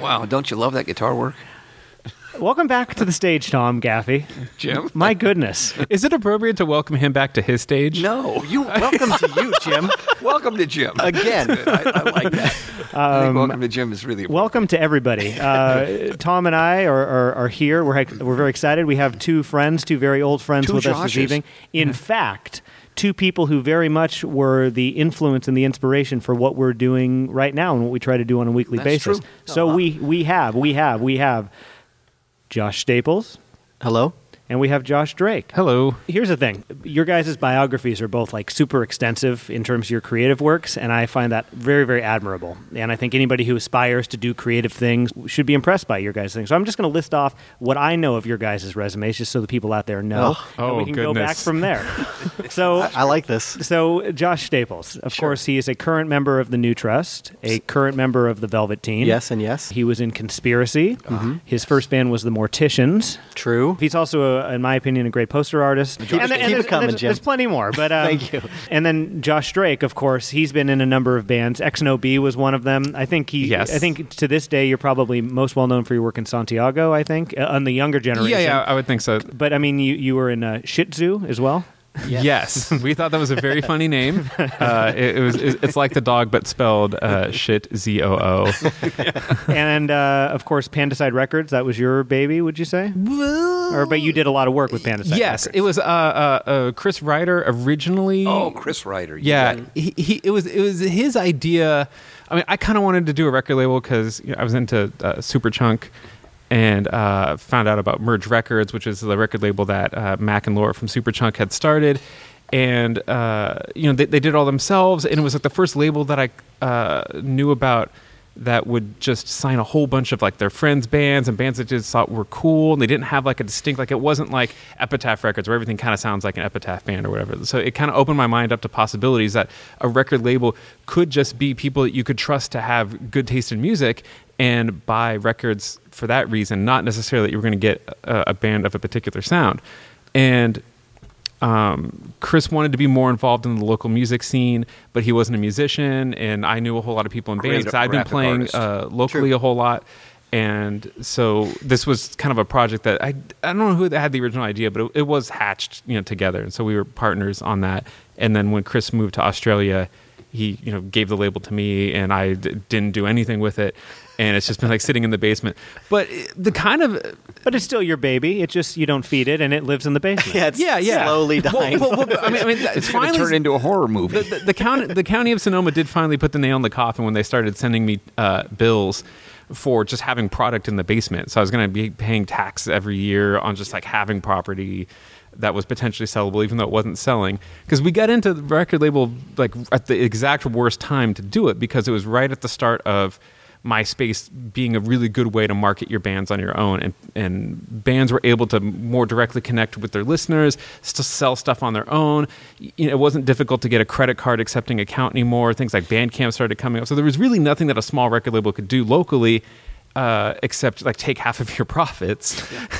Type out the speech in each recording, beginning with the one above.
Wow, don't you love that guitar work? Welcome back to the stage, Tom Gaffey. Jim? My goodness. Is it appropriate to welcome him back to his stage? No. You welcome to you, Jim. Welcome to Jim. Again. I, I like that. I think welcome to Jim is really Welcome to everybody. Uh, Tom and I are, are, are here. We're, we're very excited. We have two friends, two very old friends Two with us this Joshes. evening. In fact, two people who very much were the influence and the inspiration for what we're doing right now and what we try to do on a weekly That's basis. true. So we, we have, we have, we have Josh Staples Hello? And we have Josh Drake. Hello. Here's the thing. Your guys' biographies are both like super extensive in terms of your creative works, and I find that very, very admirable. And I think anybody who aspires to do creative things should be impressed by your guys' things. So I'm just going to list off what I know of your guys' resumes, just so the people out there know. Oh. and we Oh, can go back from there. so I like this. so Josh Staples, of course, he is a current member of the New Trust, a current member of the Velvet Teen. Yes and yes. He was in Conspiracy. Uh-huh. His first band was the Morticians. True. He's also, a, in my opinion, a great poster artist. Keep it- keep it there's, coming, there's, Jim. there's plenty more, but um, Thank you. And then Josh Drake, of course, he's been in a number of bands. X and OB was one of them. I think he. Yes. I think to this day, you're probably most well known for your work in Santiago. I think uh, on the younger generation. Yeah, yeah, I would think so. But I mean, you you were in uh, Shih Tzu as well. Yes, we thought that was a very funny name. Uh, it, it was. It's like the dog, but spelled uh, shit z o o. and uh, of course, Pandicide Records. That was your baby, would you say? Or but you did a lot of work with Pandicide. Yes, Records. it was uh, uh, uh, Chris Ryder originally. Oh, Chris Ryder. you Yeah, it. he, he it was it was his idea. I mean, I kind of wanted to do a record label because you know, I was into uh, Superchunk and uh, found out about Merge Records, which is the record label that uh, Mac and Laura from Superchunk had started. And uh, you know they, they did it all themselves, and it was like the first label that I uh, knew about that would just sign a whole bunch of like their friends' bands and bands that just thought were cool, and they didn't have like a distinct like it wasn't like Epitaph Records where everything kind of sounds like an Epitaph band or whatever. So it kind of opened my mind up to possibilities that a record label could just be people that you could trust to have good taste in music and buy records for that reason, not necessarily that you were going to get a, a band of a particular sound. And um, Chris wanted to be more involved in the local music scene, but he wasn't a musician, and I knew a whole lot of people in bands because I'd been playing uh, locally a whole lot. And so this was kind of a project that I I don't know who had the original idea, but it, it was hatched you know together, and so we were partners on that. And then when Chris moved to Australia, he you know gave the label to me, and I d- didn't do anything with it. And it's just been like sitting in the basement. But the kind of but it's still your baby. It just you don't feed it, and it lives in the basement. Yeah, it's yeah, yeah, slowly dying. well, well, I mean, I mean, it's It's to finally turn into a horror movie. the, the, the county the county of Sonoma did finally put the nail in the coffin when they started sending me uh, bills for just having product in the basement. So I was going to be paying tax every year on just like having property that was potentially sellable, even though it wasn't selling. Because we got into the record label like at the exact worst time to do it because it was right at the start of MySpace being a really good way to market your bands on your own, and and bands were able to more directly connect with their listeners, to sell stuff on their own. You know, it wasn't difficult to get a credit card accepting account anymore. Things like Bandcamp started coming up, so there was really nothing that a small record label could do locally. Uh, except like take half of your profits.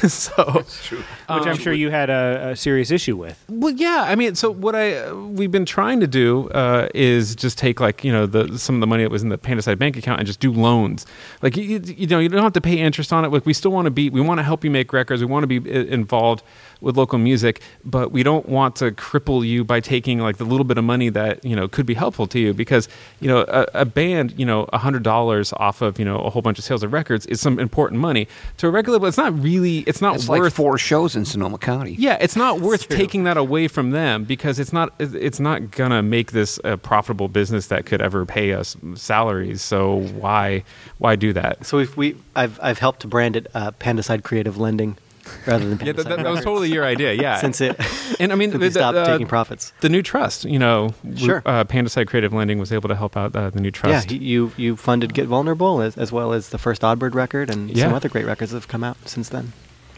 so which I'm sure you had a, a serious issue with. well, yeah. I mean, so what I uh, we've been trying to do uh, is just take like you know the some of the money that was in the Pandicide bank account and just do loans. Like you, you you know you don't have to pay interest on it. Like we still want to be we want to help you make records. We want to be uh, involved with local music, but we don't want to cripple you by taking like the little bit of money that you know could be helpful to you because you know a, a band you know a hundred dollars off of you know a whole bunch of sales of records is some important money to a regular, but It's not really it's not it's worth like four shows in Sonoma County. yeah, it's not worth taking that away from them because it's not it's not gonna make this a profitable business that could ever pay us salaries. So why why do that? So we've, we, I've, I've helped to brand it uh, Pandicide Creative Lending rather than Yeah, that, that, that was totally your idea. Yeah, since it and I mean we the- stopped uh, taking profits. the new trust. You know, we- Sure. Uh, Pandicide Creative Lending was able to help out uh, the new trust. Yeah, you you funded Get Vulnerable as, as well as the first Oddbird record and Yeah. some other great records that have come out since then.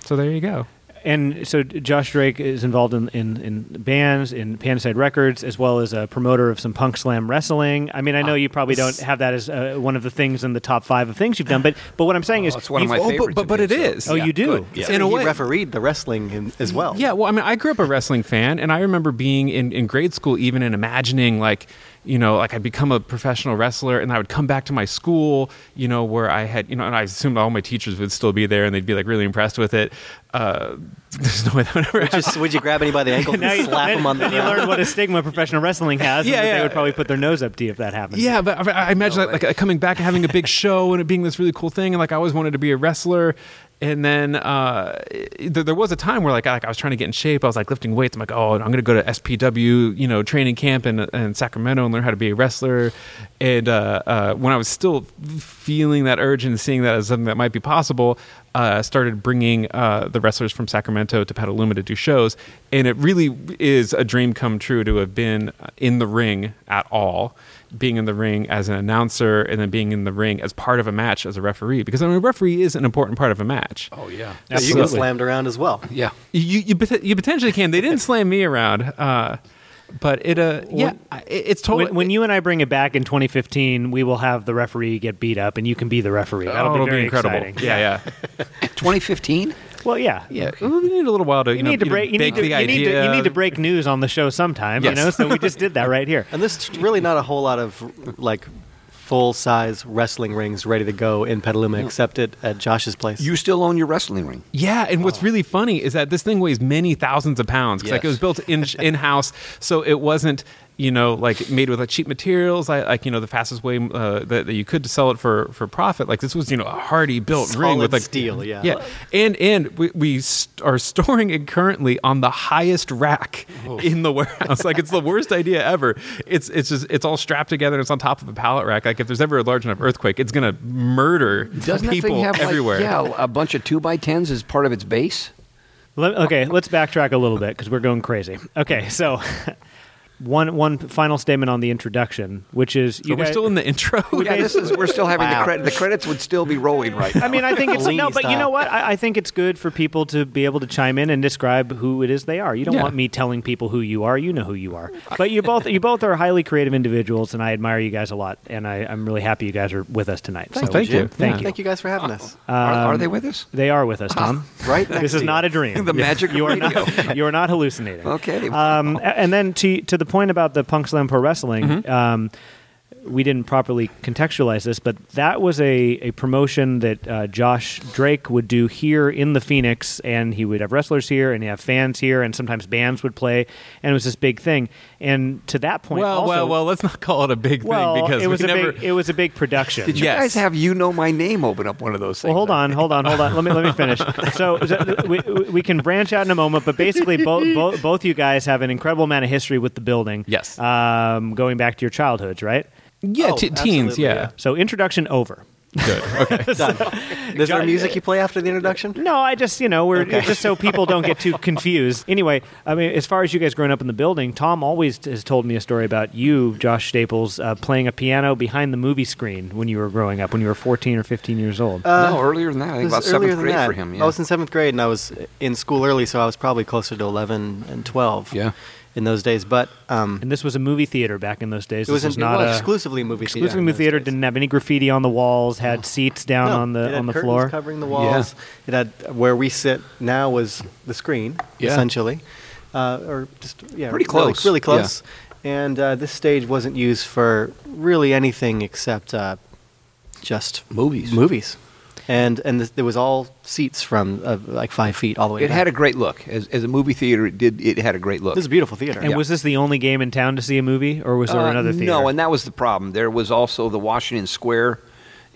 so there you go. And so Josh Drake is involved in, in, in bands, in Pandicide Records, as well as a promoter of some punk slam wrestling. I mean, I know you probably don't have that as uh, one of the things in the top five of things you've done, but but what I'm saying is, Oh, it's one of you've- my Oh, but- favorites. but- of but his, it so- is. Oh, you do? Yeah. In a he way- refereed the wrestling in, as well. Yeah, well, I mean, I grew up a wrestling fan, and I remember being in, in grade school, even and imagining like, you know, like I'd become a professional wrestler, and I would come back to my school, you know, where I had, you know, and I assumed all my teachers would still be there, and they'd be like really impressed with it. Uh, there's no way that would ever happen. Just would you grab anybody by the ankle and now slap then, him on the then you ground? learn what a stigma professional wrestling has. Yeah, yeah. They would probably put their nose up to you if that happened. Yeah, but I, I imagine No like, like coming back and having a big show and it being this really cool thing, and like I always wanted to be a wrestler. And then uh, there, there was a time where like I, like I was trying to get in shape. I was like lifting weights. I'm like, oh, I'm going to go to SPW, you know, training camp in, in Sacramento and learn how to be a wrestler. And uh, uh, when I was still feeling that urge and seeing that as something that might be possible, uh, started bringing uh, the wrestlers from Sacramento to Petaluma to do shows. And it really is a dream come true to have been in the ring at all, being in the ring as an announcer, and then being in the ring as part of a match as a referee. Because I mean, a referee is an important part of a match. Oh yeah. Yeah, you get slammed around as well. Yeah. You you, you potentially can. They didn't slam me around, uh, but it uh yeah, I- it, it's totally When, when you and I bring it back in 2015, we will have the referee get beat up, and you can be the referee. That'll oh, be it'll very be incredible. exciting. Yeah, yeah, 2015. Well, yeah. yeah. We need a little while to you, You know, need to you know, break. You need to, the you, need idea. to, you need to break news on the show sometime. Yes. You know, so we just did that right here. And there's really not a whole lot of like full size wrestling rings ready to go in Petaluma, except at, at Josh's place. You still own your wrestling ring. Yeah, and what's oh. really funny is that this thing weighs many thousands of pounds. 'cause, Like it was built in in house, so it wasn't you know like made with like cheap materials. Like, like you know the fastest way uh, that, that you could to sell it for for profit. Like this was you know a hardy built ring with like steel, yeah. yeah, and and we, we st- are storing it currently on the highest rack in the warehouse. like it's the worst idea ever. It's it's just it's all strapped together. and It's on top of a pallet rack. Like if there's ever a large enough earthquake, it's gonna murder Doesn't people that thing have everywhere. Like, yeah, a bunch of two by tens as part of its base. Let, okay, let's backtrack a little bit because we're going crazy. Okay, so one one final statement on the introduction, which is So you we're guys- still in the intro. Yeah, this is we're still having Wow. the credit. The credits would still be rolling right now. I mean, I think it's no, Fellini but you know what? I, I think it's good for people to be able to chime in and describe who it is they are. You don't Yeah. want me telling people who you are. You know who you are. But you both you both are highly creative individuals, and I admire you guys a lot. And I, I'm really happy you guys are with us tonight. Thank So, you. Thank Yeah. you. Thank you guys for having us. are, are Um, they with us? They are with us, Tom. Right next this is to not a dream. The magic you are radio. not. You are not hallucinating. Okay. Um, and then to to the point about the Punk Slam Pro Wrestling, Mm-hmm. um, we didn't properly contextualize this, but that was a, a promotion that uh, Josh Drake would do here in the Phoenix, and he would have wrestlers here, and he'd have fans here, and sometimes bands would play, and it was this big thing. And to that point, Well, also, well, well. Let's not call it a big well, thing because it was we a never. big it was a big production. Did you Yes. guys have you know my name open up one of those things? Well, hold on, hold on, hold on. Let me let me finish. So, so we, we can branch out in a moment, but basically, both both both you guys have an incredible amount of history with the building. Yes. um, going back to your childhoods, right? yeah, Oh, t- teens. Yeah. yeah. So, introduction over. Good. Okay. Done. Is there music you play after the introduction? No, I just you know we're Okay. just so people don't get too confused. Anyway, I mean, as far as you guys growing up in the building, Tom always has told me a story about you, Josh Staples, uh, playing a piano behind the movie screen when you were growing up, when you were 14 or 15 years old. no, earlier than that. I It think was about seventh grade that. for him. Yeah. I was in seventh grade and I was in school early, so I was probably closer to 11 and 12 Yeah. In those days. But um, and this was a movie theater back in those days. it was, this was it not was a exclusively movie theater. exclusively in movie theater. days. Didn't have any graffiti on the walls. Had seats down No, on it the had on the curtains floor. covering the walls. It had where we sit now was the screen Yeah. essentially, uh, or just yeah, Pretty close, really, yeah. close. And uh, this stage wasn't used for really anything except uh, just Movies. movies. And and this, there was all seats from uh, like five feet all the way. It back. had a great look as, as a movie theater. It did. It had a great look. This is a beautiful theater. And was this the only game in town to see a movie, or was there Uh, another theater? No, and that was the problem. There was also the Washington Square,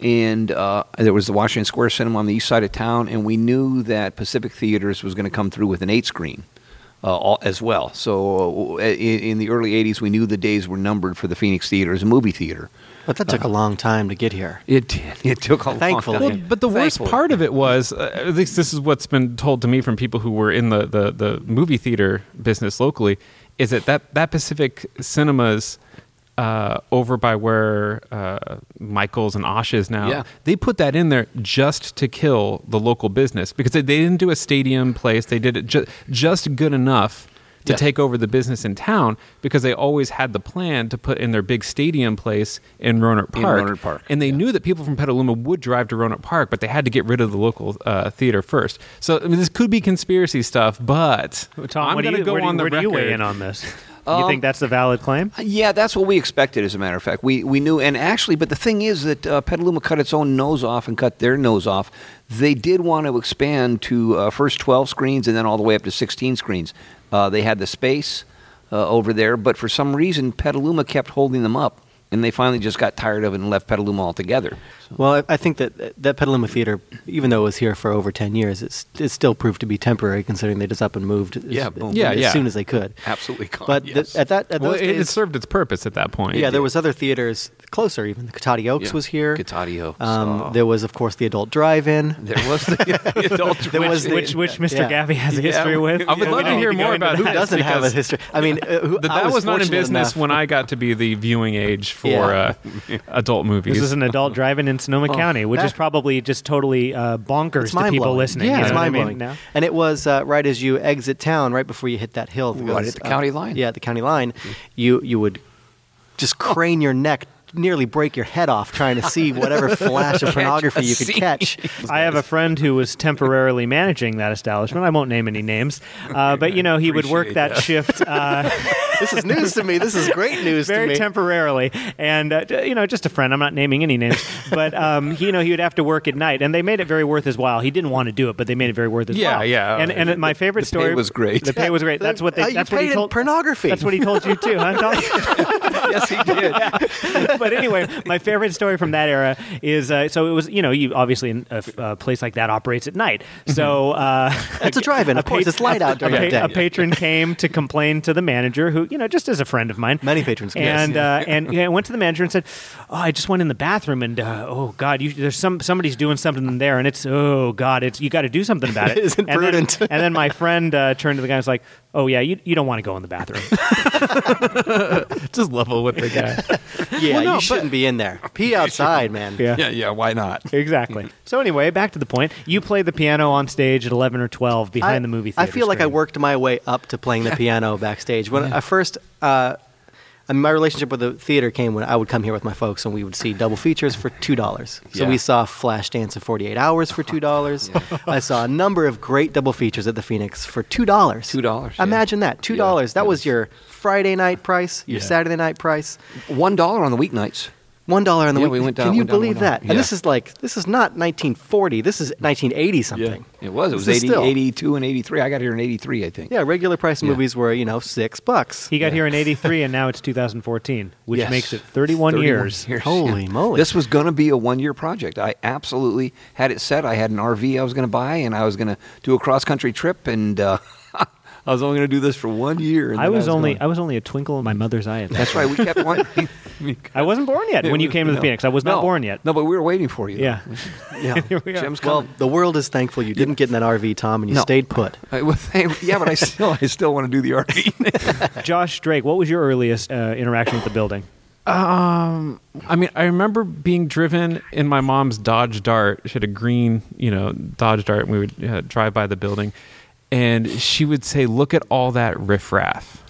and uh, there was the Washington Square Cinema on the east side of town, and we knew that Pacific Theaters was going to come through with an eight screen. Uh, all, as well. So uh, in, in the early '80s, we knew the days were numbered for the Phoenix Theater as a movie theater. But that took a long time to get here. It did. It took a Thankfully. long Well, time. but the worst part of it was, uh, at least this is what's been told to me from people who were in the, the, the movie theater business locally, is that that, that Pacific Cinemas uh, over by where uh, Michaels and Osh is now. Yeah. They put that in there just to kill the local business because they, they didn't do a stadium place. They did it ju- just good enough to Yeah. take over the business in town because they always had the plan to put in their big stadium place in Rohnert In Park. Rohnert Park, And they yeah. knew that people from Petaluma would drive to Rohnert Park, but they had to get rid of the local uh, theater first. So I mean, this could be conspiracy stuff, but Tom, I'm going to go where do on the where do you weigh in on this? you Um, think that's the valid claim? Yeah, that's what we expected. As a matter of fact, we we knew, and actually, but the thing is that uh, Petaluma cut its own nose off and cut their nose off. They did want to expand to uh, first twelve screens and then all the way up to sixteen screens. Uh, they had the space uh, over there, but for some reason, Petaluma kept holding them up, and they finally just got tired of it and left Petaluma altogether. Well, I, I think that that Petaluma Theater, even though it was here for over ten years, it's it still proved to be temporary, considering they just up and moved. As, Yeah, boom. Yeah, as yeah. soon as they could. Absolutely gone. But yes. the, at that, at Well, those it, it served its purpose at that point. yeah, there was other theaters closer. Even the Cotati Oaks Yeah. was here. Cotati Oaks, Um, oh. There was, of course, the adult drive-in. there was the adult. There which, which, which Mr. yeah. Gaffey has a history we- with. I would Yeah, love to hear need more about that. who Who doesn't have a history? I mean, uh, who, That, I that was, not in business enough- when I got to be the viewing age for uh, adult movies. This is an adult drive-in in Sonoma County, which is probably just totally uh, bonkers It's to people mind-blowing. listening. Yeah, you it's know what I mind mean? blowing. Now? And it was uh, right as you exit town, right before you hit that hill, Right goes at the up- county line. Yeah, the county line. You you would just crane your neck, nearly break your head off trying to see whatever flash of pornography you could scene. catch. I have a friend who was temporarily managing that establishment. I won't name any names, uh, but you know he would work that, that. shift uh, this is news to me. This is great news to very me. temporarily, and uh, you know just a friend. I'm not naming any names, but um, he, you know he would have to work at night, and they made it very worth his while. He didn't want to do it, but they made it very worth his Yeah, while. yeah. And and my favorite The pay story was great. The pay was great. That's what they. Uh, you that's what paid he in told. pornography. That's what he told you too, huh, yes, he did. But anyway, my favorite story from that era is uh, so it was you know you obviously in a, a place like that operates at night. So uh, It's a drive-in, of course. It's light out during a, the day. a patron came to complain to the manager, who you know just as a friend of mine. Many patrons came. And Yes. uh, and yeah, went to the manager and said, "Oh, I just went in the bathroom and uh, oh God, you, there's some somebody's doing something in there, and it's oh God, it's you got to do something about it." It isn't and prudent. Then, and then my friend uh, turned to the guy and was like, "Oh yeah, you, you don't want to go in the bathroom." just level with the guy. yeah, Well, no, you but- shouldn't be in there. Pee outside, man. yeah. Yeah, yeah. Why not? Exactly. So anyway, back to the point. You play the piano on stage at 11 or 12 behind I, the movie theater. I theater. feel like I screen. worked my way up to playing the piano backstage. When I first, uh, I mean, my relationship with the theater came when I would come here with my folks and we would see double features for two dollars. So Yeah. we saw Flashdance in 48 Hours for two dollars. I saw a number of great double features at the Phoenix for two dollars. $2, yeah. Imagine that, two dollars. that Yeah, was your Friday night price, your Yeah. Saturday night price. One dollar on the weeknights. One dollar on the Yeah, week. we went down- Can you went down believe $1. that? Yeah. And this is like this is not 1940. This is 1980 something. Yeah. It was. It was This 80, still- 82 and 83. I got here in 83, I think. Yeah, regular price Yeah. movies were you know six bucks. He got Yeah. here in 83 and now it's 2014, which Yes. makes it 31, 31 years. Holy moly. This was going to be a one year project. I absolutely had it set. I had an RV I was going to buy, and I was going to do a cross country trip, and uh, I was only going to do this for one year. And I then was only going. I was only a twinkle in my mother's eye at that. That's right. We kept wanting. I wasn't born yet when you came to the No. Phoenix. I was not born yet. No, but we were waiting for you. Yeah. Yeah. Here we are. Jim's Well, the world is thankful you didn't get in that RV, Tom, and you No. stayed put. I- well, thank- yeah, but I still, I still want to do the RV. Josh Drake, what was your earliest uh, interaction with the building? Um, I mean, I remember being driven in my mom's Dodge Dart. She had a green, you know, Dodge Dart, and we would uh, drive by the building, and she would say, "Look at all that riffraff,"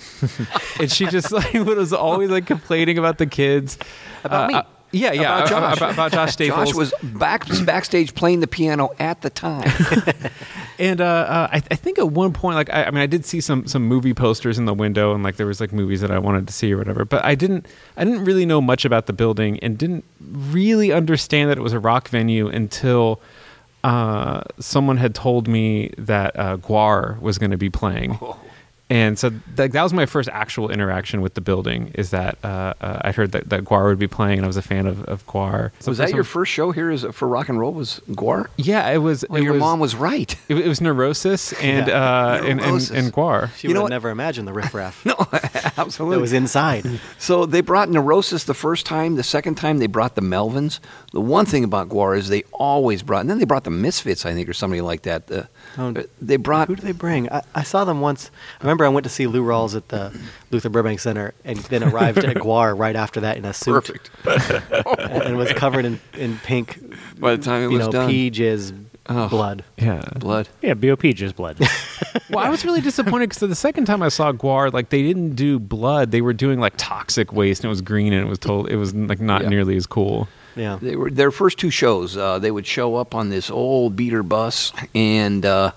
and she just like was always like complaining about the kids. About me. Uh, yeah, yeah, About Josh. about, about Josh Staples. Josh was back backstage playing the piano at the time. And uh, uh, I, I think at one point, like I, I mean, I did see some some movie posters in the window, and like there was like movies that I wanted to see or whatever. But I didn't I didn't really know much about the building, and didn't really understand that it was a rock venue until uh, someone had told me that uh, GWAR was going to be playing. And so that, that was my first actual interaction with the building. Is that uh, uh, I heard that, that GWAR would be playing, and I was a fan of, of GWAR. So was that for your first show here for rock and roll? Was GWAR? Yeah, it was. Well, it your was, mom was right. It, it was neurosis and Yeah. uh, and, and, and GWAR. She You know would what? have never imagined the riffraff No, absolutely. It was inside. So they brought Neurosis the first time. The second time they brought the Melvins. The one thing about GWAR is they always brought, and then they brought the Misfits, I think, or somebody like that. Uh, Oh, uh, they brought. Who did they bring? I, I saw them once. I remember remember I went to see Lou Rawls at the Luther Burbank Center, and then arrived at GWAR right after that in a suit, Perfect. and, and was covered in, in pink. By the time it you was know, done. pea jizz, Oh. blood. Yeah. Blood. Yeah, BOP just blood. Well, I was really disappointed because the second time I saw GWAR, like they didn't do blood; they were doing like toxic waste, and it was green, and it was total. It was like not Yeah. nearly as cool. Yeah. They were their first two shows. Uh, they would show up on this old beater bus, and uh,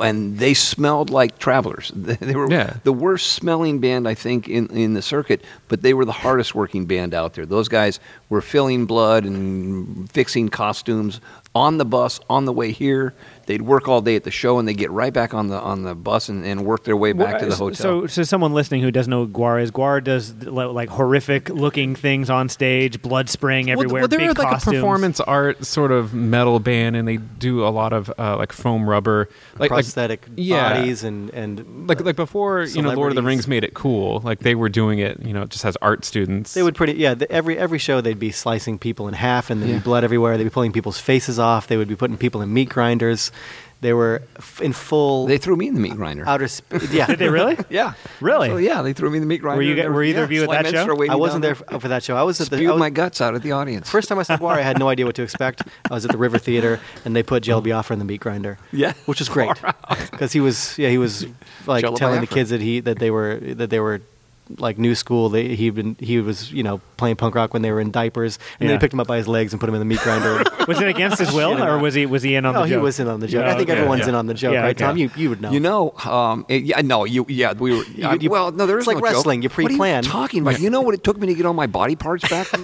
and they smelled like travelers. They, were Yeah. the worst smelling band I think in in the circuit, but they were the hardest working band out there. Those guys were filling blood and fixing costumes on the bus on the way here. They'd work all day at the show, and they get right back on the on the bus and, and work their way back to the hotel. So, so someone listening who doesn't know what GWAR is, GWAR does like horrific looking things on stage, blood spraying everywhere, Well, they're big like costumes. a performance art sort of metal band, and they do a lot of uh, like foam rubber, like like prosthetic yeah. bodies and and like like before you know Lord of the Rings made it cool. Like they were doing it, you know, just as art students. They would pretty yeah. The, every every show they'd be slicing people in half, and there'd Yeah. be blood everywhere. They'd be pulling people's faces off. They would be putting people in meat grinders. They were f- in full they threw me in the meat grinder. outer. Sp- yeah, Did they really? yeah, Really? So, yeah, they threw me in the meat grinder. Were you and gu- there were was- either of you at Sly that show? Minster I wasn't there f- for that show. I was at the. I was, my guts out at the audience. First time I saw GWAR, I had no idea what to expect. I was at the River Theater, and they put Jello Biafra in the meat grinder. Yeah. which was great because he was yeah he was like Jello telling the kids that he that they were that they were like new school. They he been he was you know playing punk rock when they were in diapers, and then Yeah. they picked him up by his legs and put him in the meat grinder. Was it against his will, or was he was he in on the? no, the he was in on the joke. Yeah, I think okay, everyone's yeah. in on the joke, Yeah, right, okay. Tom? You you would know. You know, um, it- yeah, no, you, yeah, we were. You- I- you- well, no, there it's like no joke. wrestling, you What are pre-plan. talking about? You know what it took me to get all my body parts back?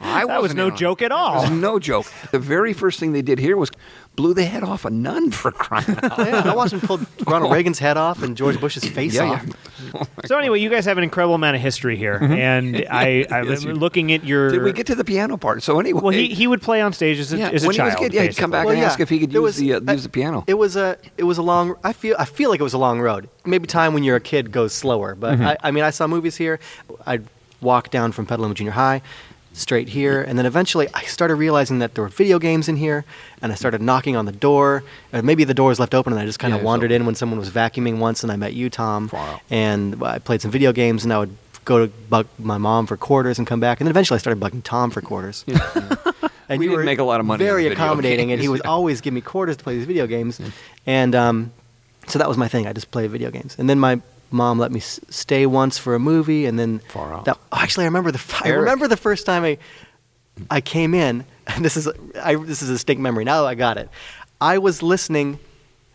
I That was no in on it. joke at all. It was no joke. The very first thing they did here was blew the head off a nun for crying out Oh, yeah, I watched him pull Ronald Reagan's head off and George Bush's face Yeah, off. yeah. So anyway, you guys have an incredible amount of history here, and I, I'm Yes, you looking at your. Did we get to the piano part? So anyway, Well, he, he would play on stage as a, yeah, as a when child. he was a kid, yeah, he'd come back Well, and yeah. ask if he could There use was- the uh, I- use the piano. It was a it was a long. I feel I feel like it was a long road. Maybe time when you're a kid goes slower, but Mm-hmm. I, I mean I saw movies here. I'd walk down from Petaluma Junior High, straight here, and then eventually I started realizing that there were video games in here, and I started knocking on the door. Or maybe the door was left open, and I just kind of it's wandered in when someone was vacuuming once, and I met you, Tom, out. and I played some video games, and I would go to bug my mom for quarters and come back, and then eventually I started bugging Tom for quarters. And We you didn't make a lot of money Very accommodating, and he would yeah. always give me quarters to play these video games, and um, so that was my thing. I just played video games, and then my mom let me s- stay once for a movie, and then Far out. that. actually, I remember the I remember the first time I I came in, and this is I, this is a distinct memory. Now I got it. I was listening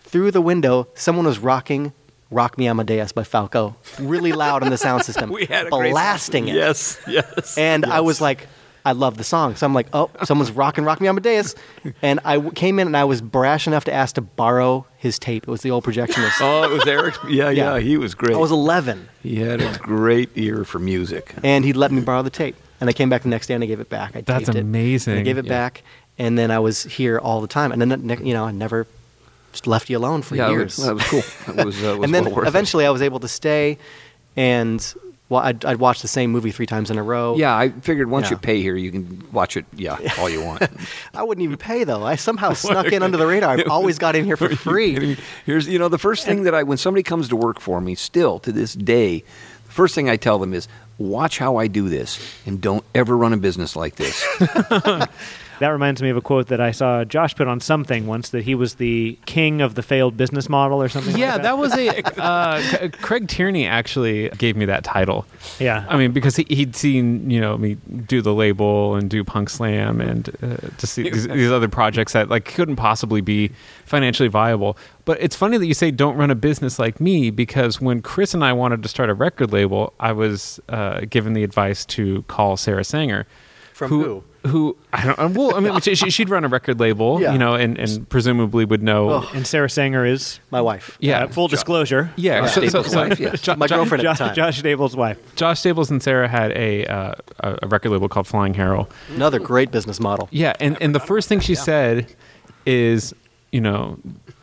through the window. Someone was rocking. Rock Me Amadeus by Falco, really loud in the sound system, we had a blasting it. Yes, yes. And I was like, I love the song. So I'm like, oh, someone's rocking Rock Me Amadeus. And I w- came in and I was brash enough to ask to borrow his tape. It was the old projectionist. Oh, it was Eric. Yeah, yeah, Yeah. he was great. I was 11. he had a great ear for music. And he let me borrow the tape. And I came back the next day and I gave it back. I That's taped it, amazing. and I gave it Yeah. back. And then I was here all the time. And then, you know, I never just left you alone for yeah, it years. was, that was cool. It was, uh, was and then well worth it. eventually I was able to stay and well, I'd, I'd watch the same movie three times in a row. Yeah, I figured once Yeah. you pay here, you can watch it. Yeah, all you want. I wouldn't even pay though. I somehow snuck in under the radar. I've always got in here for free. Here's you know the first thing that I when somebody comes to work for me, still to this day, the first thing I tell them is watch how I do this and don't ever run a business like this. That reminds me of a quote that I saw Josh put on something once that he was the king of the failed business model or something. Yeah, like that was a uh, Craig Tierney actually gave me that title. Yeah. I mean because he, he'd seen you know me do the label and do Punk Slam and uh, just see these, these other projects that like couldn't possibly be financially viable. But it's funny that you say don't run a business like me because when Chris and I wanted to start a record label, I was uh, given the advice to call Sarah Sanger. From who? Who I don't. uh, Well, I mean, she, she- she'd run a record label, Yeah. you know, and, and presumably would know. Oh. and Sarah Sanger is My wife. Yeah, uh, full disclosure. Yeah, so, so, so, wife, yes. Jo- My Jo- girlfriend at Josh, the time. Josh Staples' wife. Josh Staples and Sarah had a uh, a a record label called Flying Harrow. Another great business model. Yeah, and, and the first thing she said is, you know,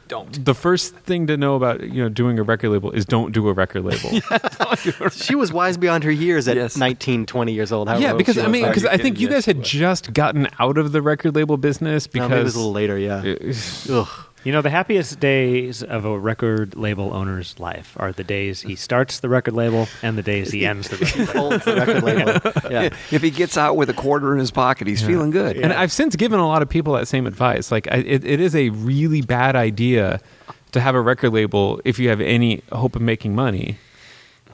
don't. the first thing to know about you know doing a record label is don't do a record label. yeah, She was wise beyond her years at Yes. 19, 20 years old. however old because I mean, because I think you guys had just gotten out of the record label business No, because maybe it was a little later, yeah. Ugh. You know, the happiest days of a record label owner's life are the days he starts the record label and the days he ends the record label. The record label. Yeah. If he gets out with a quarter in his pocket, he's feeling good. And I've since given a lot of people that same advice. Like, I, it, it is a really bad idea to have a record label if you have any hope of making money.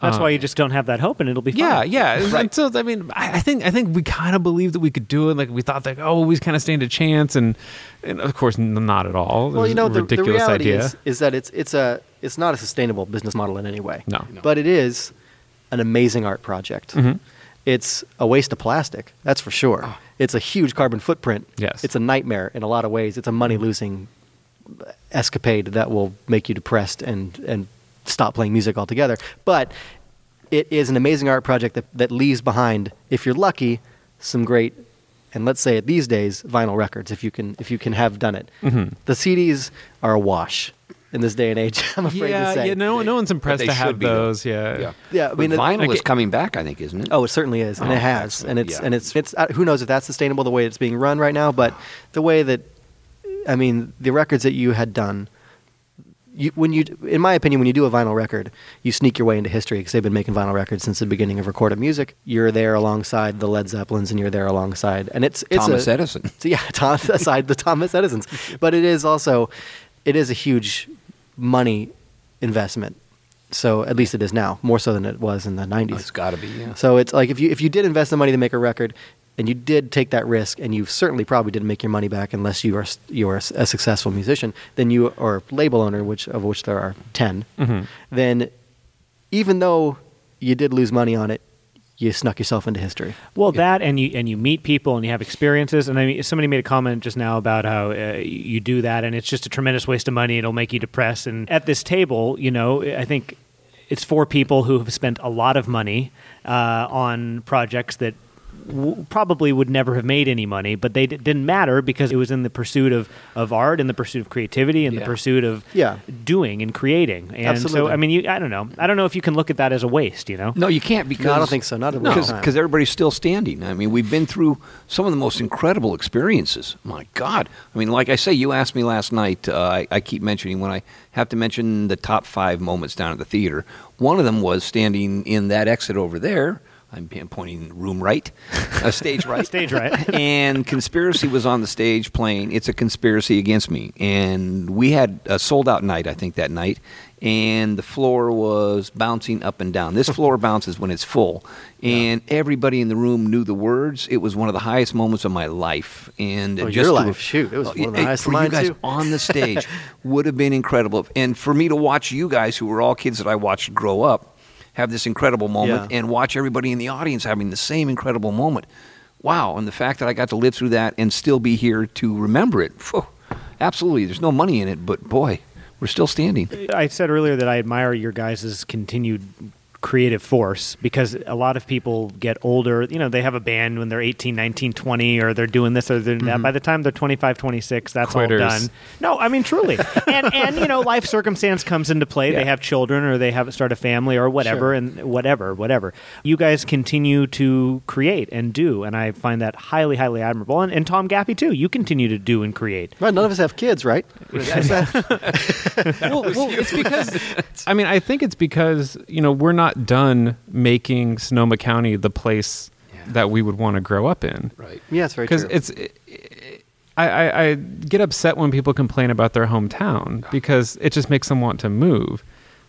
That's why you just don't have that hope, and it'll be fine. Yeah, yeah. And so, I mean, I, I think I think we kind of believed that we could do it. Like, we thought that, oh, we kind of stand a chance, and, and of course, n- not at all. Well, you know, a the, the reality idea. is, is that it's it's a it's not a sustainable business model in any way. No. But it is an amazing art project. Mhm. It's a waste of plastic, that's for sure. It's a huge carbon footprint. Yes. It's a nightmare in a lot of ways. It's a money losing escapade that will make you depressed and and stop playing music altogether. But it is an amazing art project that, that leaves behind, if you're lucky, some great and let's say it these days, vinyl records if you can if you can have done it. Mhm. The CDs are a wash in this day and age. I'm afraid yeah, to say. yeah. No, no one's impressed they to have should be, though. those. Yeah, Yeah. Yeah, I mean, it- vinyl like is coming back, I think, isn't it? Oh, it certainly is, and Oh, it has, excellent. and it's Yeah. and it's it's. Uh, who knows if that's sustainable the way it's being run right now? But the way that, I mean, the records that you had done, you when you, in my opinion, when you do a vinyl record, you sneak your way into history because they've been making vinyl records since the beginning of recorded music. You're there alongside the Led Zeppelins, and you're there alongside, and it's it's Thomas a, Edison. so yeah, Tom, aside the Thomas Edisons, but it is also, it is a huge money investment. So at least it is now, more so than it was in the '90s. It's got to be. Yeah. So it's like if you if you did invest the money to make a record, and you did take that risk, and you certainly probably didn't make your money back unless you are you are a successful musician, then you or label owner, which of which there are 10 Mhm. Then even though you did lose money on it, you snuck yourself into history. Well, that and you and you meet people and you have experiences. And I mean, somebody made a comment just now about how uh, you do that, and it's just a tremendous waste of money. It'll make you depressed. And at this table, you know, I think it's for people who have spent a lot of money uh, on projects that. W- probably would never have made any money, but they d- didn't matter because it was in the pursuit of, of art, in the pursuit of creativity, in the pursuit of Yeah. doing and creating. And so, I mean, you, I don't know. I don't know if you can look at that as a waste. You know, No, you can't because No, I don't think so. Not at one because everybody's still standing. I mean, we've been through some of the most incredible experiences. My God, I mean, like I say, you asked me last night. Uh, I, I keep mentioning when I have to mention the top five moments down at the theater. One of them was standing in that exit over there. I'm pointing room right, uh, stage right, Stage right. and conspiracy was on the stage playing "It's a Conspiracy Against Me," and we had a sold out night. I think that night, and the floor was bouncing up and down. This floor bounces when it's full, and everybody in the room knew the words. It was one of the highest moments of my life, and Oh, just your to- life, shoot, it was one of the highest of for you guys too. on the stage would have been incredible, and for me to watch you guys, who were all kids that I watched grow up, have this incredible moment, Yeah. and watch everybody in the audience having the same incredible moment. Wow, and the fact that I got to live through that and still be here to remember it. phew, absolutely, there's no money in it, but boy, we're still standing. I said earlier that I admire your guys' continued creative force because a lot of people get older. You know they have a band when they're 18 19 20 or they're doing this or they're doing that. Mm-hmm. By the time they're 25 26 that's Quitters. all done. No i mean truly. And and you know life circumstance comes into play. They have children or they have start a family or whatever Sure. and whatever whatever. You guys continue to create and do and i find that highly highly admirable. And, and tom gaffey too you continue to do and create. Well, none of us have kids, right? well, well, it's because I mean I think it's because you know we're not done making Sonoma County the place that we would want to grow up in. Right. yeah, it's very Because it's, I, I, I get upset when people complain about their hometown because it just makes them want to move.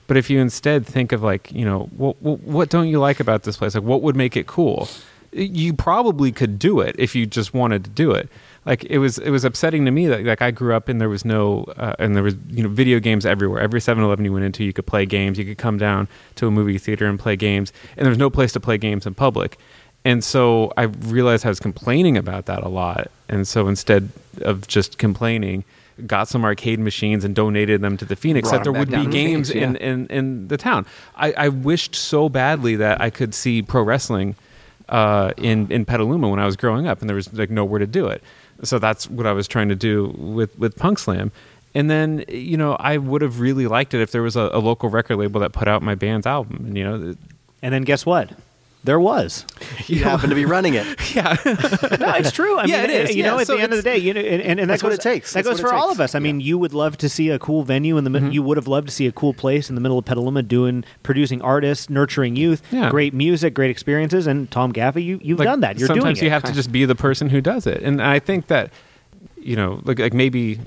But if you instead think of like, you know, what, what, what don't you like about this place? Like, what would make it cool? You probably could do it if you just wanted to do it. Like it was, it was upsetting to me that like I grew up and there was no, uh, and there was you know video games everywhere. Every 7-Eleven you went into, you could play games. You could come down to a movie theater and play games, and there was no place to play games in public. And so I realized I was complaining about that a lot. And so instead of just complaining, got some arcade machines and donated them to the Phoenix that there would be games Phoenix, in, in, in the town. I, I wished so badly that I could see pro wrestling uh, in, in Petaluma when I was growing up, and there was like nowhere to do it. So that's what I was trying to do with, with Punk Slam. And then, you know, I would have really liked it if there was a, a local record label that put out my band's album. And, you know, and then guess what there was. You happen to be running it. yeah. No, it's true. I Yeah, mean, it is. You know, at so the end of the day, you know, and, and, and That's that what it takes. That That's goes for it all of us. I mean, you would love to see a cool venue in the middle. Mm-hmm. You would have loved to see a cool place in the middle of Petaluma doing producing artists, nurturing youth, Yeah. great music, great experiences. And Tom Gaffey, you you've Like, done that. You're doing it. sometimes it. you have to just be the person who does it, and I think that you know, like like maybe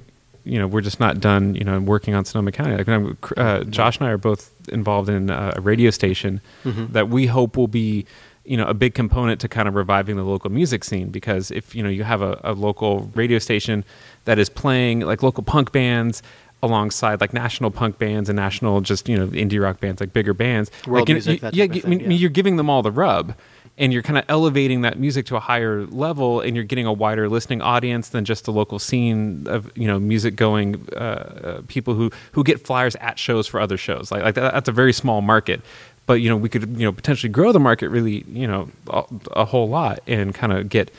you know we're just not done. You know, working on Sonoma County. Like uh, Josh and I are both involved in uh, a radio station that we hope will be you know a big component to kind of reviving the local music scene because if you know you have a, a local radio station that is playing like local punk bands alongside like national punk bands and national just you know indie rock bands like bigger bands World like, you know, music, you- that yeah, I mean, yeah. you're giving them all the rub and you're kind of elevating that music to a higher level and you're getting a wider listening audience than just the local scene of you know music going uh, uh, people who who get flyers at shows for other shows. Like like that, that's a very small market. But you know we could you know potentially grow the market really you know a, a whole lot and kind of get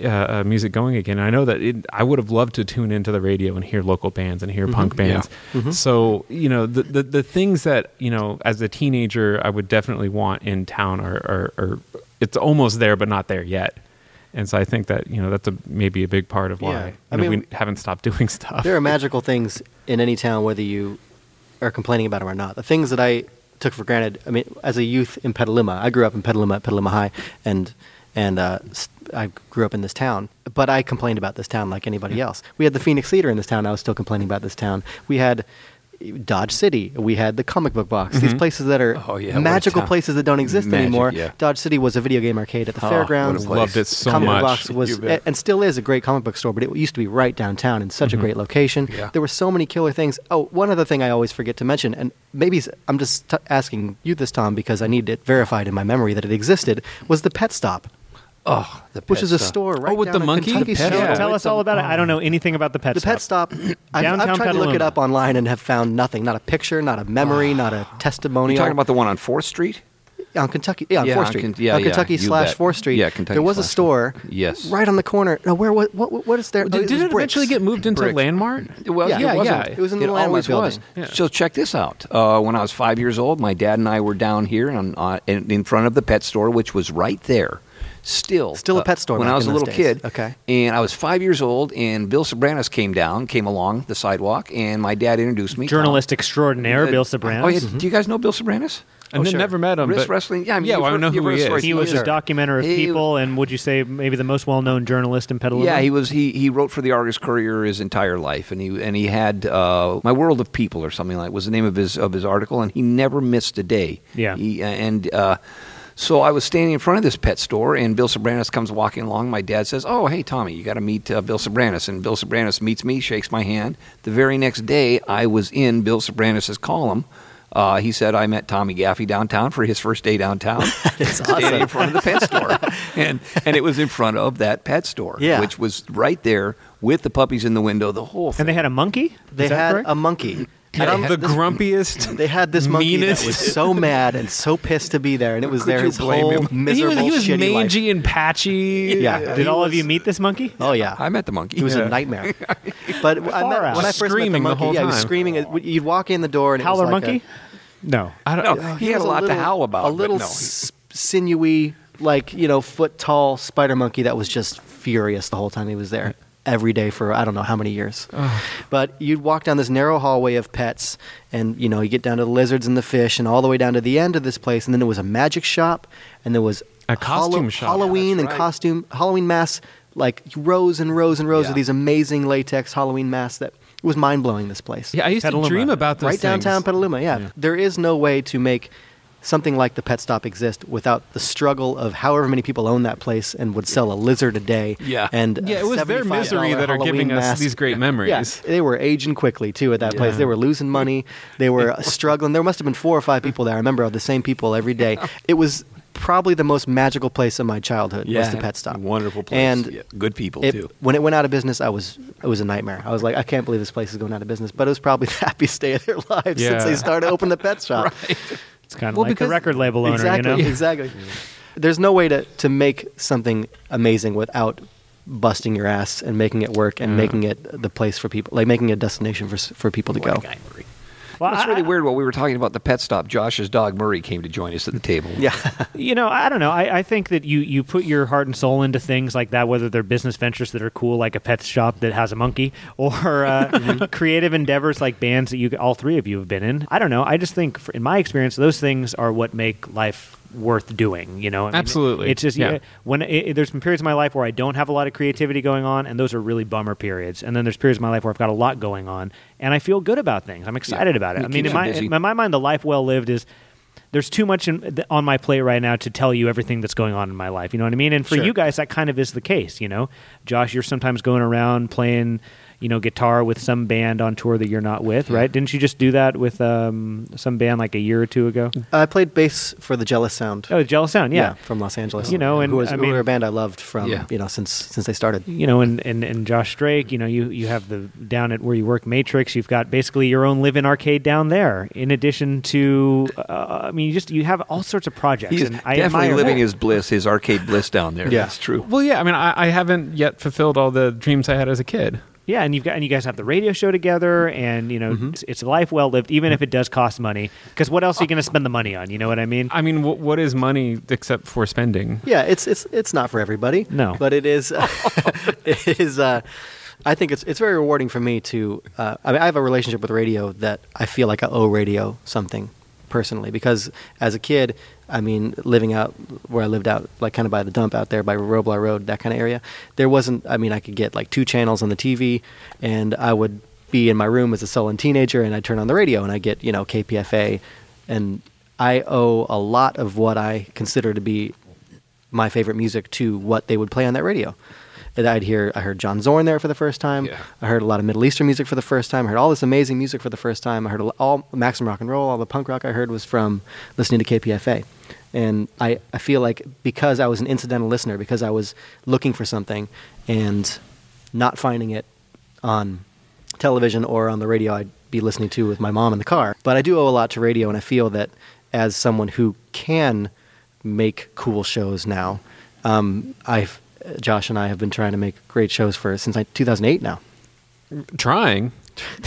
uh, uh, music going again. And I know that it, I would have loved to tune into the radio and hear local bands and hear punk bands. So you know the, the the things that you know as a teenager I would definitely want in town are, are, are it's almost there but not there yet. And so I think that you know that's a maybe a big part of why Yeah. I know, mean- we haven't stopped doing stuff. There are magical things in any town, whether you are complaining about them or not. The things that I took for granted. I mean, as a youth in Petaluma, I grew up in Petaluma at Petaluma High, and and uh, I grew up in this town. But I complained about this town like anybody else. We had the Phoenix Theater in this town. I was still complaining about this town. We had Dodge City. We had the comic book box. These mm-hmm. places that are Oh, yeah, magical places that don't exist Magic, anymore. yeah. Dodge City was a video game arcade at the Oh, fairgrounds. Loved it so comic much. Box was and still is a great comic book store, but it used to be right downtown in such a mm-hmm. great location. Yeah. There were so many killer things. Oh, one other thing I always forget to mention, and maybe I'm just t- asking you this, Tom, because I need it verified in my memory that it existed, was the Pet Stop, Oh, the which is a stuff. store right with down the on monkey? The pet Street. stop? Tell us all about it. I don't know anything about the pet The stop. Pet Stop, I've, I've Downtown tried to look it up online and have found nothing. Not a picture, not a memory, not a testimonial. You talking about the one on Fourth Street? on Kentucky, yeah, on Yeah, Fourth Street, Ken- yeah, on Kentucky you slash. Fourth Street. Yeah, Kentucky there was a store, Yes. right on the corner. No, where what what, what is there? Did, oh, did was it eventually get moved into Bricks. Landmark? Well, Yeah, it yeah, wasn't. yeah. It was in the It Landmark always building. was. So check this out. Uh, when I was five years old, my dad and I were down here on, uh, in, in front of the pet store, which was right there. Still, Still a uh, pet store when I was a little days. kid. Okay. and I was five years old, and Bill Soberanes came down, came along the sidewalk, and my dad introduced me. Journalist Tom. extraordinaire, Uh, Bill Soberanes. Oh, yeah. Do you guys know Bill Soberanes? I Oh, sure. never met him. Wrist but wrestling. Yeah, I mean, yeah, you've well, I heard- know who he the story. is. He was Sure. a documenter of He- people, and would you say maybe the most well-known journalist in Petaluma? Yeah, he was. He he wrote for the Argus Courier his entire life, and he and he had uh, my World of People or something like was the name of his of his article, and he never missed a day. Yeah. He, and uh, so I was standing in front of this pet store, and Bill Soberanes comes walking along. My dad says, "Oh, hey Tommy, you got to meet uh, Bill Soberanes." And Bill Soberanes meets me, shakes my hand. The very next day, I was in Bill Soberanes' column. Uh, he said I met Tommy Gaffey downtown for his first day downtown. It's standing awesome. in front of the pet store, and and it was in front of that pet store, Yeah. which was right there with the puppies in the window. The whole thing. and they had a monkey. They Is that had correct? a monkey. And I'm the grumpiest. They had this monkey meanest. that was so mad and so pissed to be there, and it was Could there you his blame whole him? he miserable, was, he was shitty mangy and patchy. Yeah. Did He all of was- you meet this monkey? Oh yeah, I met the monkey. He was Yeah. a nightmare. But I met, Far when I first met the Screaming the monkey, whole yeah, he was time. screaming. It- You'd walk in the door and it Howler was like monkey? No. I don't, No, he, had was a lot little- to howl about. A but little no, he- s- sinewy, like you know, foot tall spider monkey that was just furious the whole time he was there. Every day for I don't know how many years, but you'd walk down this narrow hallway of pets, and you know you get down to the lizards and the fish, and all the way down to the end of this place, and then there was a magic shop, and there was A costume shop. Halloween Yeah, and right. costume Halloween masks, like rows and rows and rows Yeah. of these amazing latex Halloween masks. That it was mind blowing. This place, yeah, I used Petaluma. to dream about this. right downtown things. Petaluma. Yeah. there is no way to make something like the Pet Stop exist without the struggle of however many people own that place and would sell a lizard a day. Yeah. and Yeah, it was their misery that are Halloween giving us these great memories. Yeah, they were aging quickly too at that place. They were losing money. They were struggling. There must have been four or five people there. I remember the same people every day. It was probably the most magical place of my childhood was the Pet Stop. Wonderful place. And Yeah, good people it, too. when it went out of business, I was it was a nightmare. I was like, I can't believe this place is going out of business. But it was probably the happiest day of their lives since they started opening the pet shop. It's kind of Well, like the record label owner, exactly, you know? exactly. There's no way to to make something amazing without busting your ass and making it work and Yeah. making it the place for people, like making it a destination for for people to go. Well, It's I- really weird. While we were talking about the pet stop, Josh's dog Murray came to join us at the table. Yeah. you know, I don't know. I, I think that you, you put your heart and soul into things like that, whether they're business ventures that are cool, like a pet shop that has a monkey, or uh, creative endeavors like bands that you all three of you have been in. I don't know. I just think, for, in my experience, those things are what make life worth doing. You know, I mean, Absolutely. It's just Yeah. yeah, when it, there's been periods of my life where I don't have a lot of creativity going on, and those are really bummer periods. And then there's periods of my life where I've got a lot going on, and I feel good about things. I'm excited about it. I mean, in my, in my mind, the life well lived is there's too much in, on my plate right now to tell you everything that's going on in my life. You know what I mean? And for Sure. you guys, that kind of is the case. You know, Josh, you're sometimes going around playing, you know, guitar with some band on tour that you're not with, right? Didn't you just do that with um, some band like a year or two ago? I played bass for the Jealous Sound. Oh, the Jealous Sound, yeah. from Los Angeles. You know, and who was I who mean- were a band I loved from Yeah. you know since since they started. you know, and, and, and Josh Drake, you know, you, you have the down at where you work, Matrix. You've got basically your own live-in arcade down there. In addition to, uh, I mean, you just you have all sorts of projects. He's and I definitely living that. his bliss, his arcade bliss down there. Yeah. That's true. Well, yeah. I mean, I, I haven't yet fulfilled all the dreams I had as a kid. Yeah, and you've got and you guys have the radio show together, and you know Mm-hmm. it's, it's a life well lived, even if it does cost money. Because what else are you going to spend the money on? You know what I mean? I mean, wh- what is money except for spending? Yeah, it's it's it's not for everybody. No. but it is. it is. Uh, I think it's it's very rewarding for me to. Uh, I mean, I have a relationship with radio that I feel like I owe radio something personally because as a kid, I mean, living out where I lived out, like kind of by the dump out there by Roblar Road, that kind of area, there wasn't. I mean, I could get like two channels on the TV, and I would be in my room as a sullen teenager, and I'd turn on the radio, and I'd get you know KPFA, and I owe a lot of what I consider to be my favorite music to what they would play on that radio. I'd hear, I heard John Zorn there for the first time. Yeah. I heard a lot of Middle Eastern music for the first time. I heard all this amazing music for the first time. I heard all Maximum Rock and Roll, all the punk rock I heard was from listening to KPFA. And I, I feel like because I was an incidental listener, because I was looking for something and not finding it on television or on the radio I'd be listening to with my mom in the car. But I do owe a lot to radio, and I feel that as someone who can make cool shows now, um, I've Josh and I have been trying to make great shows for since like 2008 now, Trying.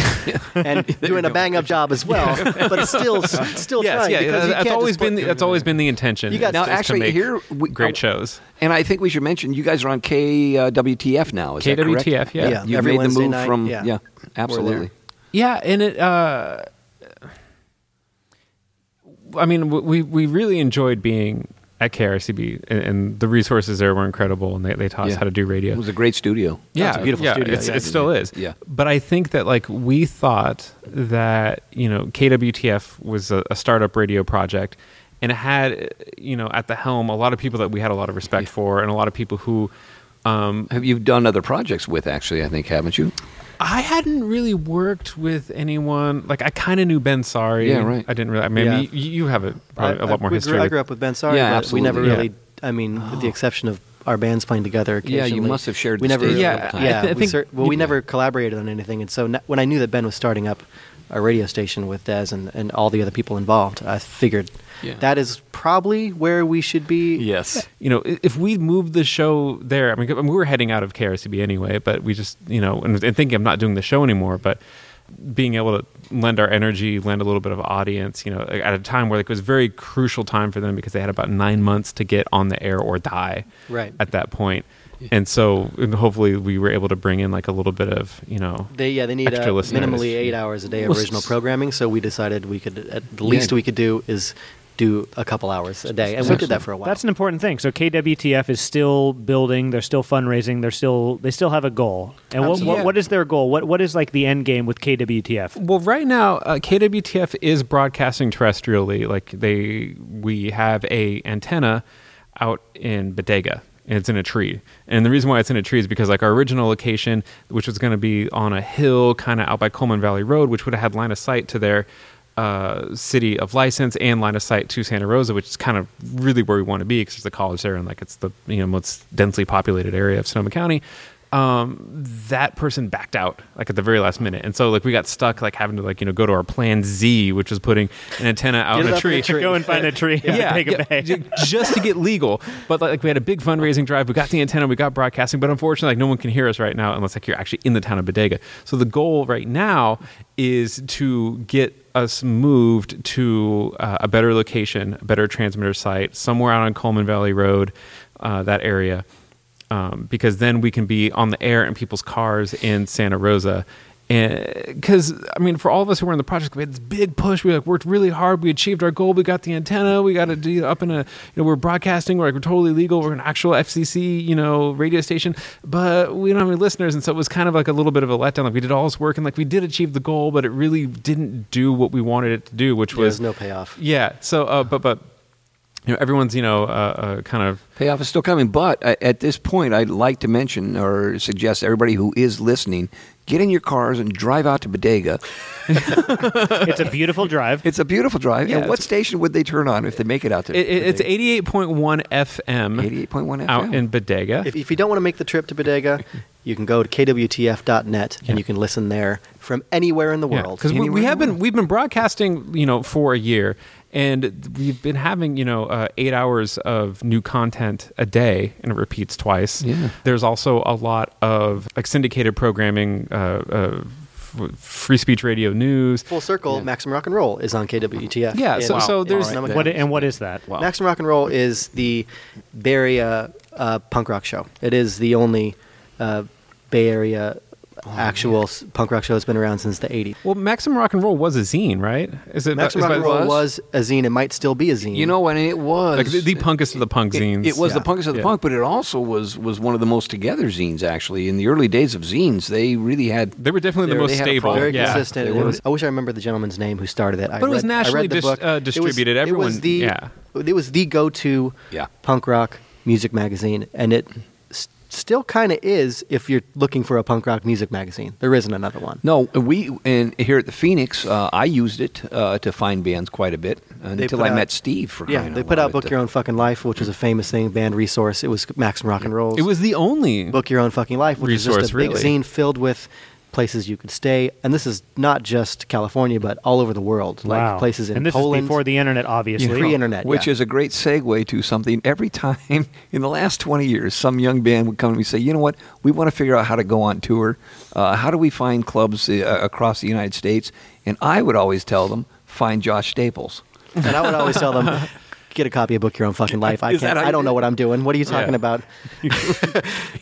and doing a bang up job as well. But still, still Yes, trying yeah. because you That's always been the, that's always been the intention. You got- is Now, to actually, make here we- great uh, shows. And I think we should mention you guys are on KWTF now. Is that correct? KWTF, yeah. Yeah. You've every made the move night, from yeah. yeah, absolutely. Yeah, and it. Uh, I mean, we we really enjoyed being at KRCB, and, and the resources there were incredible, and they, they taught us how to do radio. It was a great studio. yeah, it's a beautiful yeah, studio, it's- yeah. it still is. Yeah. but I think that like we thought that you know KWTF was a, a startup radio project, and it had you know at the helm a lot of people that we had a lot of respect for, and a lot of people who. Um, Have you done other projects with? Actually, I think haven't you? I hadn't really worked with anyone. Like I kind of knew Ben Sorry. Yeah, right. I didn't really. Maybe Yeah. you, you have a, probably a I- lot more we history. Grew, I with- grew up with Ben Sorry, Yeah, but we never absolutely. really. I mean, with the oh. exception of our bands playing together. Yeah, you must have shared We the never. stage a Yeah, couple I times. yeah. th- I we think- cer- well, we never collaborated on anything, and so n- when I knew that Ben was starting up a radio station with Des and, and all the other people involved, I figured Yeah. that is probably where we should be. Yes. you know, if we moved the show there, I mean, we were heading out of KRCB anyway, but we just, you know, and, and thinking of not doing the show anymore, but being able to lend our energy, lend a little bit of audience, you know, at a time where like, it was a very crucial time for them because they had about nine months to get on the air or die Right. at that point. And so and hopefully we were able to bring in like a little bit of, you know, They yeah they need Extra uh, minimally eight hours a day of original programming. So we decided we could at the least Yeah. we could do is do a couple hours a day, and we did that for a while. That's an important thing. So KWTF is still building. They're still fundraising. They're still they still have a goal. And what, what, what is their goal? What what is like the end game with KWTF? Well, right now, uh, KWTF is broadcasting terrestrially. Like they, we have a antenna out in Bodega, and it's in a tree. And the reason why it's in a tree is because like our original location, which was going to be on a hill, kind of out by Coleman Valley Road, which would have had line of sight to their uh, city of license and line of sight to Santa Rosa, which is kind of really where we want to be because there's the college there and like it's the you know most densely populated area of Sonoma County. Um, that person backed out like at the very last minute, and so like we got stuck like having to like you know go to our plan Z, which was putting an antenna out in a tree. tree. Go and find a tree. Yeah, Take a yeah, just to get legal. But like we had a big fundraising drive. We got the antenna, we got broadcasting, but unfortunately, like no one can hear us right now unless like you're actually in the town of Bodega. So the goal right now is to get us moved to uh, a better location, a better transmitter site, somewhere out on Coleman Valley Road, uh, that area, um, because then we can be on the air in people's cars in Santa Rosa. And Because I mean, for all of us who were in the project, we had this big push. We like worked really hard. We achieved our goal. We got the antenna. We got to do up in a. You know, we're broadcasting. We're like we're totally legal. We're an actual FCC, you know, radio station. But we don't have any listeners, and so it was kind of like a little bit of a letdown. Like we did all this work, and like we did achieve the goal, but it really didn't do what we wanted it to do, which was was no payoff. yeah. So, uh, but but you know, everyone's you know uh, uh, kind of Payoff is still coming, but uh, at this point, I'd like to mention or suggest everybody who is listening get in your cars and drive out to Bodega. it's a beautiful drive. It's a beautiful drive. Yeah, and what station would they turn on if they make it out to? it, it- it's eighty eight point one FM. 88.1 FM. out in Bodega. If, if you don't want to make the trip to Bodega, you can go to kwtf.net Yeah. and you can listen there from anywhere in the world. because we, we have been world. we've been broadcasting you know for a year and we've been having you know uh, eight hours of new content a day and it repeats twice Yeah. there's also a lot of like syndicated programming uh, uh, free speech radio news Full circle, Maximum Rock and Roll is on KWTF. Yeah, in- so- so there's- Sonoma What and what is that? Wow. Maximum Rock and Roll is the Bay Area uh, punk rock show. It is the only uh, Bay Area Oh, actual s punk rock show that's been around since the 80s. well maximum rock and roll was a zine right is it Maximum is Rock and Roll was? was a zine. It might still be a zine. you know what? It was like the, the punkest of the punk It, zines it was the Yeah. punkest of the Yeah. punk, but it also was was one of the most together zines. Actually, in the early days of zines, they really had. they were definitely the most they had a stable very yeah. consistent. they it was- I wish I remember the gentleman's name who started it. I But it was read- nationally read the dis- book. uh, It was- distributed. It Everyone- was the yeah. it was the go-to Yeah. punk rock music magazine, and it s- still kind of is if you're looking for a punk rock music magazine. There isn't another one. No, we and here at the Phoenix, uh, I used it uh, to find bands quite a bit until I out- met Steve. For Yeah, they put out Book Your Own Fucking Life, which is a famous thing, band resource. It was Maximum Rock and Rolls. it was the only Book Your Own Fucking Life, which is Resource, just a big really. zine filled with places you could stay. And this is not just California, but all over the world, like wow. places in and this Poland. is before the internet, obviously. pre-internet, Which yeah. is a great segue to something. Every time in the last 20 years, some young band would come to me and say, you know what, we want to figure out how to go on tour. Uh, how do we find clubs uh, across the United States? And I would always tell them, find Josh Staples. And I would always tell them, get a copy of Book Your Own Fucking Life. I Is can't. I don't know what I'm doing. What are you talking Yeah. about?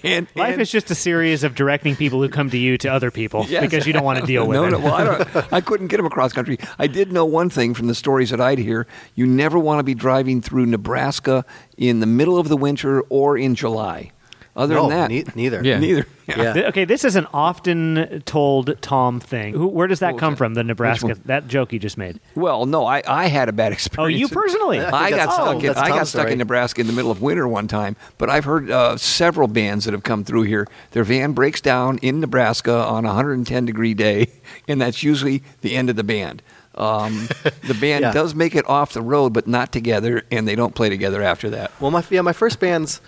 And, Life and- is just a series of directing people who come to you to other people Yes. because you don't want to deal with no, it. No, well, I, don't, I couldn't get him across country. I did know one thing from the stories that I'd hear: you never want to be driving through Nebraska in the middle of the winter or in July. Other no, than that, ne- neither. Yeah. neither. Yeah. Th- Okay, this is an often told Tom thing. Who, where does that come that? from? The Nebraska, that joke you just made. Well, no, I, I had a bad experience. Oh, you personally? I I got that's- stuck. oh, in, that's I got Tom's stuck story. in Nebraska in the middle of winter one time. But I've heard uh, several bands that have come through here. Their van breaks down in Nebraska on a 110 degree day, and that's usually the end of the band. Um, the band Yeah. does make it off the road, but not together, and they don't play together after that. Well, my yeah, my first band's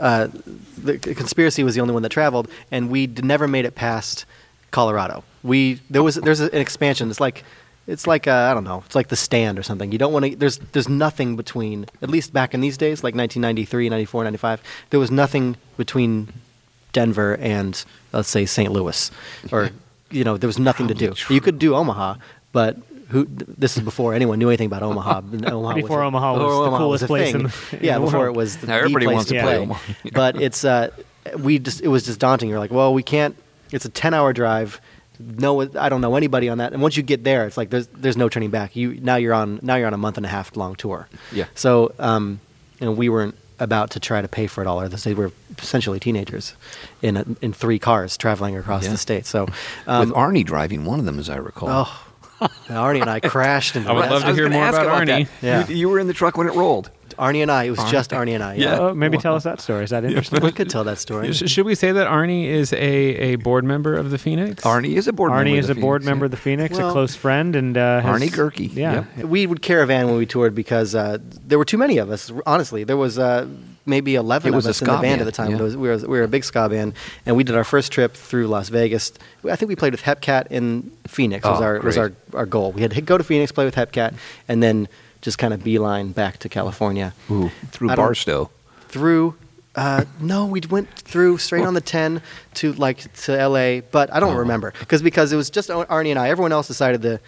uh, the conspiracy was the only one that traveled, and we d- never made it past Colorado. We there was there's an expansion. It's like it's like uh, I don't know. It's like the stand or something. You don't want to. There's there's nothing between. At least back in these days, like 1993, 94, 95, there was nothing between Denver and let's say St. Louis, or you know there was nothing to do. You could do Omaha, but. Who, this is before anyone knew anything about Omaha. Omaha Before a- Omaha was the Omaha coolest a place thing. in the- in yeah, the before world. it was the Now everybody place wants to to play play. Omaha. but it's uh, we just it was just daunting. You're like, well, we can't. It's a ten hour drive. No, I don't know anybody on that. And once you get there, it's like there's there's no turning back. You now you're on now you're on a month and a half long tour. Yeah. So um, you know, we weren't about to try to pay for it all. Or they were essentially teenagers in a, in three cars traveling across Yeah. the state. So um, With Arnie driving one of them, as I recall. oh, Arnie and I crashed into I would that. love to hear more about Arnie. that. Yeah. You, you were in the truck when it rolled. Arnie and I. It was just Arnie and I. Yeah. Oh, maybe tell us that story. Is that interesting? We could tell that story. Should we say that Arnie is a, a board member of the Phoenix? Arnie is a board member. Arnie of is the a board Phoenix, member yeah. of the Phoenix, a close friend, and uh, has- Arnie Gerke, Yeah. yep. we would caravan when we toured because uh, there were too many of us. Honestly, there was uh, maybe eleven It was of a us in the band, band, at the time. yeah. It was- we, were, we were a big ska band, and we did our first trip through Las Vegas. I think we played with Hepcat in Phoenix. Was Oh, our was our, our goal. We had to go to Phoenix, play with Hepcat, and then just kind of beeline back to California Ooh, through Barstow. through. Uh, no, we went through straight on the 10 to like to LA, but I don't Oh. remember because because it was just Arnie and I. Everyone else decided to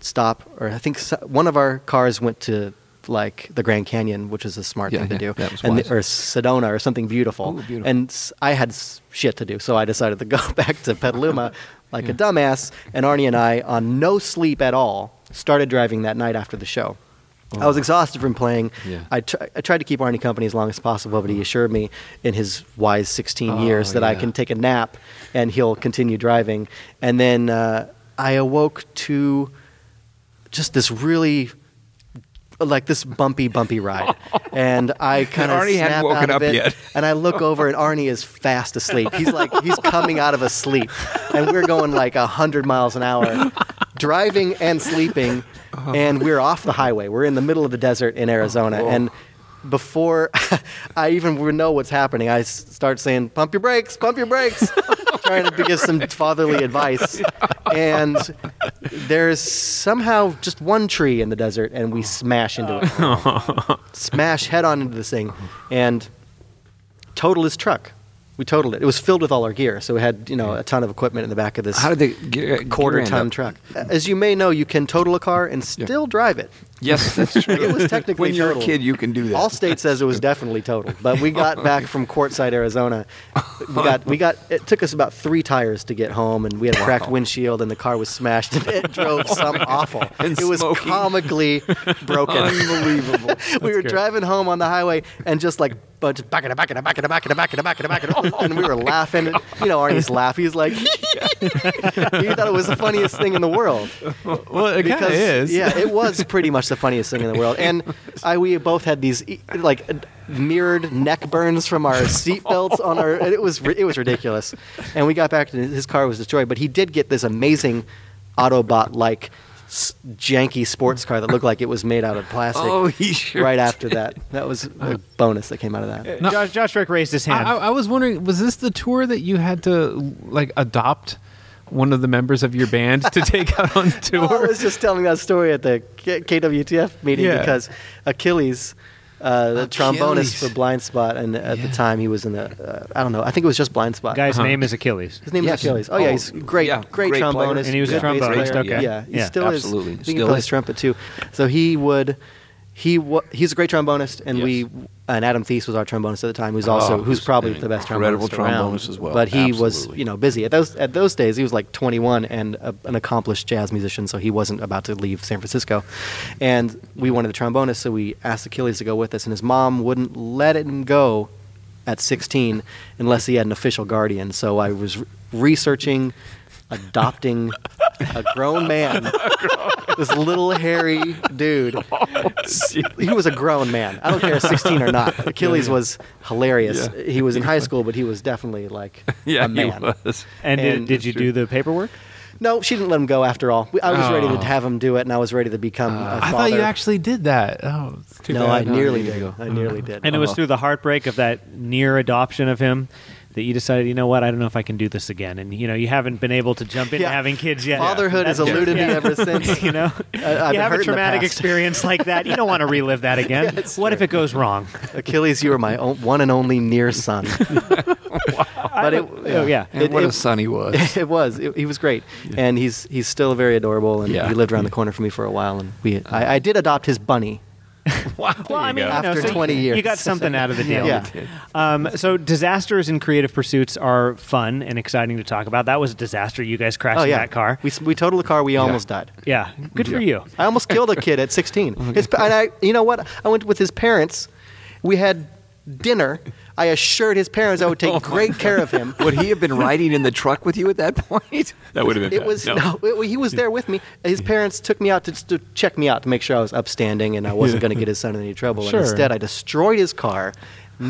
stop, or I think one of our cars went to like the Grand Canyon, which is a smart Yeah, thing to do, and wise. or Sedona or something beautiful. Ooh, beautiful. And I had shit to do, so I decided to go back to Petaluma like a dumbass. And Arnie and I, on no sleep at all, started driving that night after the show. I was exhausted from playing. Yeah. I, tr- I tried to keep Arnie company as long as possible, but he assured me in his wise 16 Oh, years that I can take a nap and he'll continue driving. And then uh, I awoke to just this really like this bumpy, bumpy ride, and I kind of Arnie hadn't woken out of up it, yet. and I look over, and Arnie is fast asleep. He's like he's coming out of a sleep, and we're going like hundred miles an hour, driving and sleeping, Uh-huh. and we're off the highway. We're in the middle of the desert in Arizona, oh, and before I even know what's happening, I start saying, "Pump your brakes, pump your brakes," trying to give some fatherly advice. And there's somehow just one tree in the desert, and we smash into it, smash head on into this thing, and total his truck. We totaled it. It was filled with all our gear, so we had you know a ton of equipment in the back of this How did they get uh, quarter ton truck. As you may know, you can total a car and still drive it. Yes, that's true. It was technically when you're totaled. a kid, you can do that. Allstate says it was definitely total, but we got back from Quartzsite, Arizona. We got we got. It took us about three tires to get home, and we had a cracked windshield, and the car was smashed, and it drove some awful. And it was smoking. comically broken. Unbelievable. we were good. driving home on the highway, and just like but just back it, back it, back it, back it, back it, back it, back it, oh and we were laughing. You know, Arnie's laugh. He's like, he thought it was the funniest thing in the world Well, it kind of is. yeah, it was pretty much the funniest thing in the world. And I, we both had these like mirrored neck burns from our seatbelts on our. and It was it was ridiculous. And we got back to his car was destroyed, but he did get this amazing Autobot like janky sports car that looked like it was made out of plastic. Oh, he sure right after that. That was a bonus that came out of that. No. Josh, Josh Drake raised his hand. I, I was wondering, was this the tour that you had to like adopt one of the members of your band to take out on tour? I was just telling that story at the K- KWTF meeting Yeah. because Achilles, uh, the trombonist Achilles. for Blind Spot, and at the time he was in the, uh, I don't know, I think it was just Blind Spot. Guy's Uh-huh. name is Achilles. His name Yes. is Achilles. Oh, yeah, Oh, he's great, yeah, great, great player. trombonist. And he was a good trombonist, okay. Yeah, he Yeah, still absolutely. is. I think Still he plays is. trumpet too. So he would, he wa- he's a great trombonist, and Yes. we, and Adam Theis was our trombonist at the time, who's also Oh, who's probably the best incredible trombonist around. trombonist as well. But he was, you know, busy at those at those days. He was like 21 and a, an accomplished jazz musician, so he wasn't about to leave San Francisco. And we wanted a trombonist, so we asked Achilles to go with us, and his mom wouldn't let him go at 16 unless he had an official guardian. So I was re- researching adopting a grown man, this little hairy dude. He was a grown man. I don't care if 16 or not. Achilles was hilarious. Yeah. He was in high school, but he was definitely like yeah, a man. he was. And, And- did, did you do the paperwork? No, she didn't let him go after all. I was ready Oh. to have him do it, and I was ready to become a I father. thought you actually did that. Oh, too No, bad. I nearly there did. I nearly did. And it was Uh-huh. through the heartbreak of that near adoption of him that you decided, you know what, I don't know if I can do this again. And you know, you haven't been able to jump into Yeah. having kids yet. Fatherhood has That's- eluded me ever since. you know, I've you have a traumatic experience like that. You don't want to relive that again. Yeah, what true. if it goes wrong? Achilles, you are my own, one and only near son. but it, Oh, yeah. And It- what it- a son he was. it was. It, he was great, and he's he's still very adorable. And Yeah. he lived around the corner from me for a while. And we, I, I did adopt his bunny. Well, I mean, you know, After so you- 20 years. you got something out of the deal. Yeah. Um, so disasters and creative pursuits are fun and exciting to talk about. That was a disaster. You guys crashed Oh yeah, that car. We s- we totaled the car. We almost died. Yeah, good for you. I almost killed a kid at 16. His, and I, you know what? I went with his parents. We had dinner. I assured his parents I would take oh great care of him. Would he have been riding in the truck with you at that point? That would have been It bad. was No. no. it- he was there with me. His parents took me out to, to check me out to make sure I was upstanding and I wasn't going to get his son in any trouble. Sure. And instead, I destroyed his car,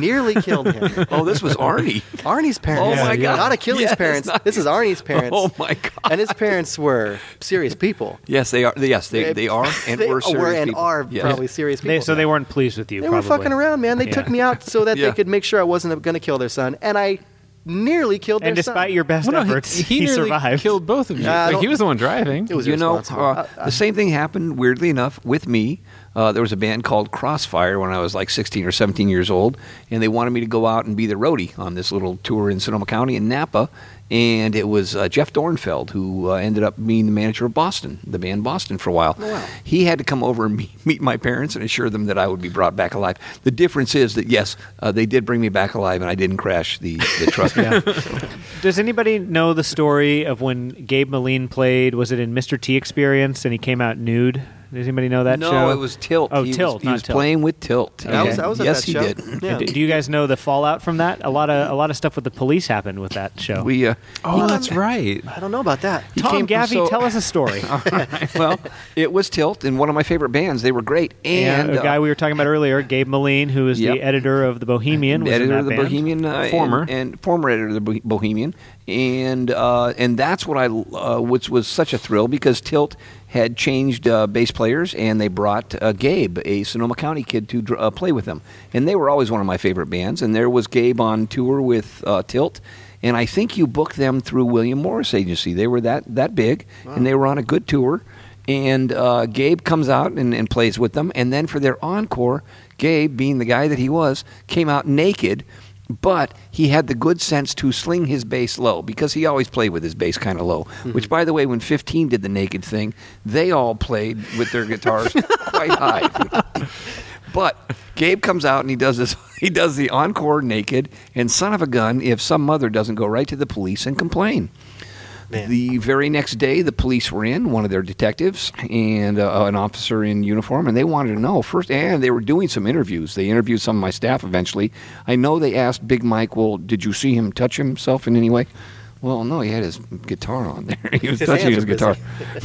nearly killed him. Oh, this was Arnie. Arnie's parents. Oh my God. Not Achilles' Yes, parents. not- This is Arnie's parents. Oh my God. And his parents were serious people. Yes, they are. Yes, they, they are and They were serious were and people. are Yes. probably serious people. They, so they weren't pleased with you. They probably. were fucking around, man. They took me out so that Yeah. they could make sure I wasn't going to kill their son, and I nearly killed their And despite son. your best Well, no, efforts, he, he, he, nearly survived. killed both of you. Nah, I like, he was the one driving. it was you know, irresponsible. uh, uh the uh. same thing happened, weirdly enough, with me. Uh, there was a band called Crossfire when I was like 16 or 17 years old, and they wanted me to go out and be the roadie on this little tour in Sonoma County in Napa. And it was uh, Jeff Dorenfeld who uh, ended up being the manager of Boston, the band Boston, for a while. Oh, wow. He had to come over and meet, meet my parents and assure them that I would be brought back alive. The difference is that, yes, uh, they did bring me back alive, and I didn't crash the, the truck. Does anybody know the story of when Gabe Meline played? Was it in Mr. T Experience and he came out nude? Does anybody know that show? no, show? it was Tilt. Oh, he Tilt, Was, he not was Tilt. playing with Tilt. I was, I was at yes, that he show. did. Yeah. Do, do you guys know the fallout from that? A lot of a lot of stuff with the police happened with that show. We uh, oh, that's right. I don't know about that. he Tom came- Gaffey, so- tell us a story. well, it was Tilt and one of my favorite bands. They were great. And And a guy uh, we were talking about earlier, Gabe Meline, who is Yep. the editor of the Bohemian, was in editor that of the band. Bohemian, uh, Former. and, and former editor of the Bohemian, and uh, and that's what I, uh, which was such a thrill because Tilt had changed uh, bass players, and they brought uh, Gabe, a Sonoma County kid, to dr- uh, play with them, and they were always one of my favorite bands. And there was Gabe on tour with uh, Tilt. And I think you booked them through William Morris Agency. They were that, that big, and they were on a good tour. And uh, Gabe comes out and, and plays with them. And then for their encore, Gabe, being the guy that he was, came out naked, but he had the good sense to sling his bass low because he always played with his bass kind of low. Mm-hmm. Which, by the way, when 15 did the naked thing, they all played with their guitars quite high. But Gabe comes out and he does this. He does the encore naked, and son of a gun, if some mother doesn't go right to the police and complain. Man. The very next day, the police were in, one of their detectives and uh, an officer in uniform, and they wanted to know first. And they were doing some interviews. They interviewed some of my staff eventually. I know they asked Big Mike, "Well, did you see him touch himself in any way?" Well, no, he had his guitar on there. He was His touching his guitar.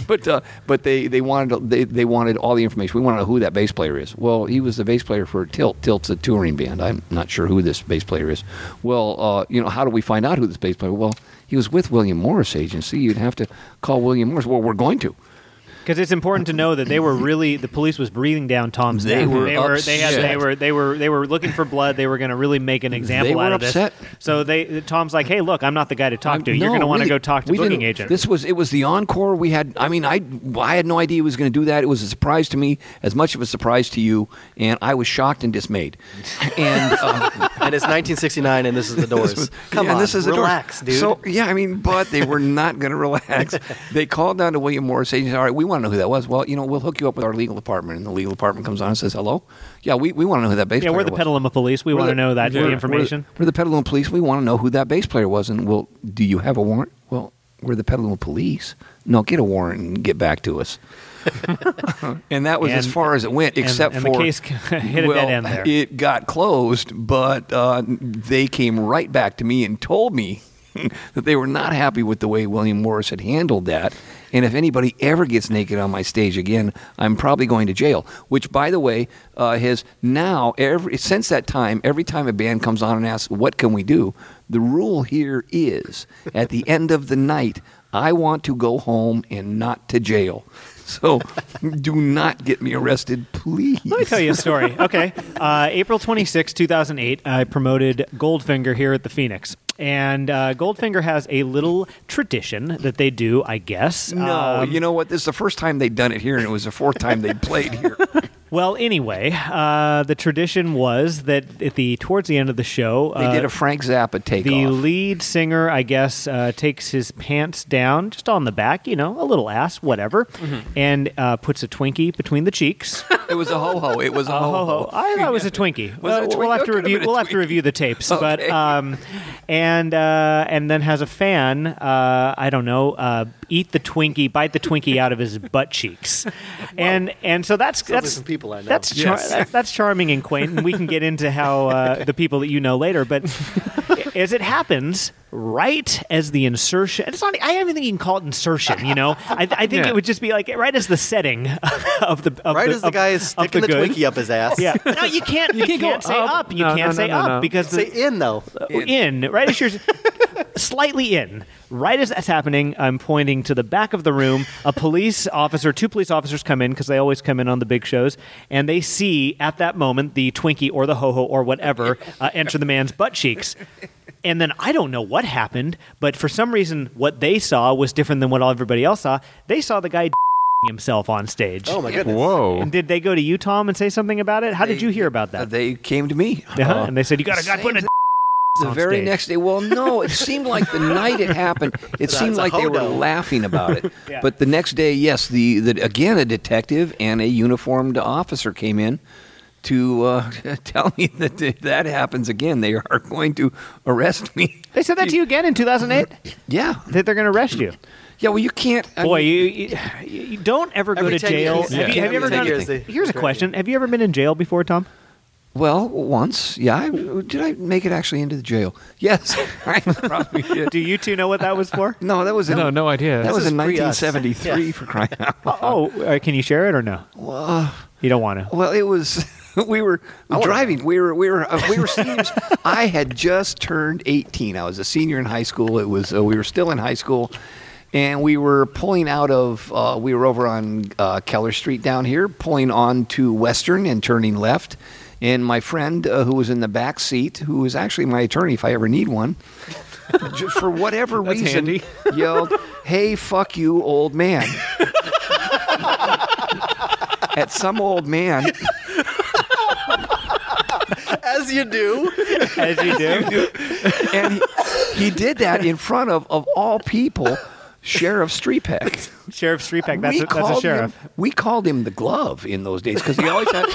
but uh, but they they wanted to- they they wanted all the information. We want to know who that bass player is. Well, he was the bass player for Tilt. Tilt's a touring band. I'm not sure who this bass player is. Well, uh, you know, how do we find out who this bass player? Well, he was with William Morris Agency. You'd have to call William Morris. Well, we're going to. Because it's important to know that they were really the police was breathing down Tom's They neck. were they were they had they upset. were they were they were looking for blood. They were going to really make an example They were out of upset. this. So they Tom's like, hey, look, I'm not the guy to talk to. You're No, going to want to go talk to we booking agent. This was it was the encore. We had. I mean, I I had no idea he was going to do that. It was a surprise to me, as much of a surprise to you, and I was shocked and dismayed. And. Uh, and it's 1969, and this is the Doors. Come yeah, on, this is the Doors. relax, dude. So yeah, I mean, but they were not going to relax. they called down to William Morris Agency. All right, we want to know who that was. Well, you know, we'll hook you up with our legal department, and the legal department comes on and says, "Hello, yeah, we, we want to know who that bass yeah, player we're the was." Petaluma police. We We're want to know that we're- information. We're, we're the Petaluma police. We want to know who that bass player was. And well, do you have a warrant? Well, we're the Petaluma police. No, get a warrant and get back to us. and that was as far as it went, except and the for case hit a dead end there. It got closed, but uh, they came right back to me and told me that they were not happy with the way William Morris had handled that. And if anybody ever gets naked on my stage again, I'm probably going to jail. Which, by the way, uh, has now every since that time, every time a band comes on and asks, "What can we do?" The rule here is, at the end of the night, I want to go home and not to jail. So, do not get me arrested, please. Let me tell you a story. Okay. Uh, April 26, 2008, I promoted Goldfinger here at the Phoenix. And uh, Goldfinger has a little tradition that they do, I guess. No, Um, you know what? This is the first time they'd done it here, and it was the fourth time they'd played here. Well, anyway, uh, the tradition was that at the towards the end of the show, They uh, did a Frank Zappa takeoff. the lead singer, I guess, uh, takes his pants down just on the back, you know, a little ass, whatever, Mm-hmm. and uh, puts a Twinkie between the cheeks. it was a ho ho. It was a ho ho. I thought it was a Twinkie. Was well, it a we'll have to review. We'll have to review the tapes, Okay. but um, and uh, and then has a fan. Uh, I don't know. Uh, eat the Twinkie, bite the Twinkie out of his butt cheeks, and and so that's Sounds that's some people I know. That's char- Yes. that, that's charming and quaint, and we can get into how uh, the people that you know later. But is it happens right as the insertion. It's not. I don't even think you can call it insertion. You know, I, I think Yeah. it would just be like right as the setting of the of right the, as the of- guy is of sticking the, good. Twinkie up his ass. Yeah. No, you can't. You, can't can't, go say up. up. You No, can't no, say no, no, up no. because Say the, in though. Uh, in right as you're slightly in right as that's happening i'm pointing to the back of the room a police officer two police officers come in because they always come in on the big shows and they see at that moment the twinkie or the ho-ho or whatever uh, enter the man's butt cheeks and then i don't know what happened but for some reason what they saw was different than what everybody else saw they saw the guy himself on stage Oh my goodness. Whoa. and did they go to you tom and say something about it how did They- you hear about that They came to me. uh-huh. Uh, and they said you got a guy same putting a the on very stage. next day. Well, no, it seemed like the night it happened, it seemed like they were laughing about it. Yeah. But the next day, yes, the, the again a detective and a uniformed officer came in to uh, tell me that if that happens again, they are going to arrest me. they said that to you again in 2008 Yeah, that they're going to arrest you. yeah. Well, you can't. I Boy, mean, you, you, you don't ever go to jail. years. Have, you, have you ever Every 10 done? years Here's a question: Have you ever been in jail before, Tom? Well, once, yeah. I, did I make it actually into the jail? Yes, probably did. Do you two know what that was for? No, that was in, No, no idea. That was in pre-us. 1973 for crying out loud. Oh, uh, can you share it or no? you don't want to. Well, it was. We were driving. We were we were uh, we were seniors. I had just turned 18. I was a senior in high school. It was uh, we were still in high school, and we were pulling out of. Uh, we were over on uh, Keller Street down here, pulling on to Western and turning left. And my friend, uh, who was in the back seat, who was actually my attorney if I ever need one, just for whatever That's reason, handy. yelled, "Hey, fuck you, old man!" At some old man As you do. As you do. and he, he did that in front of, of all people, Sheriff Striepeke. Sheriff Striepeke. That's, we a, that's a sheriff. Him, we called him the glove in those days because he always had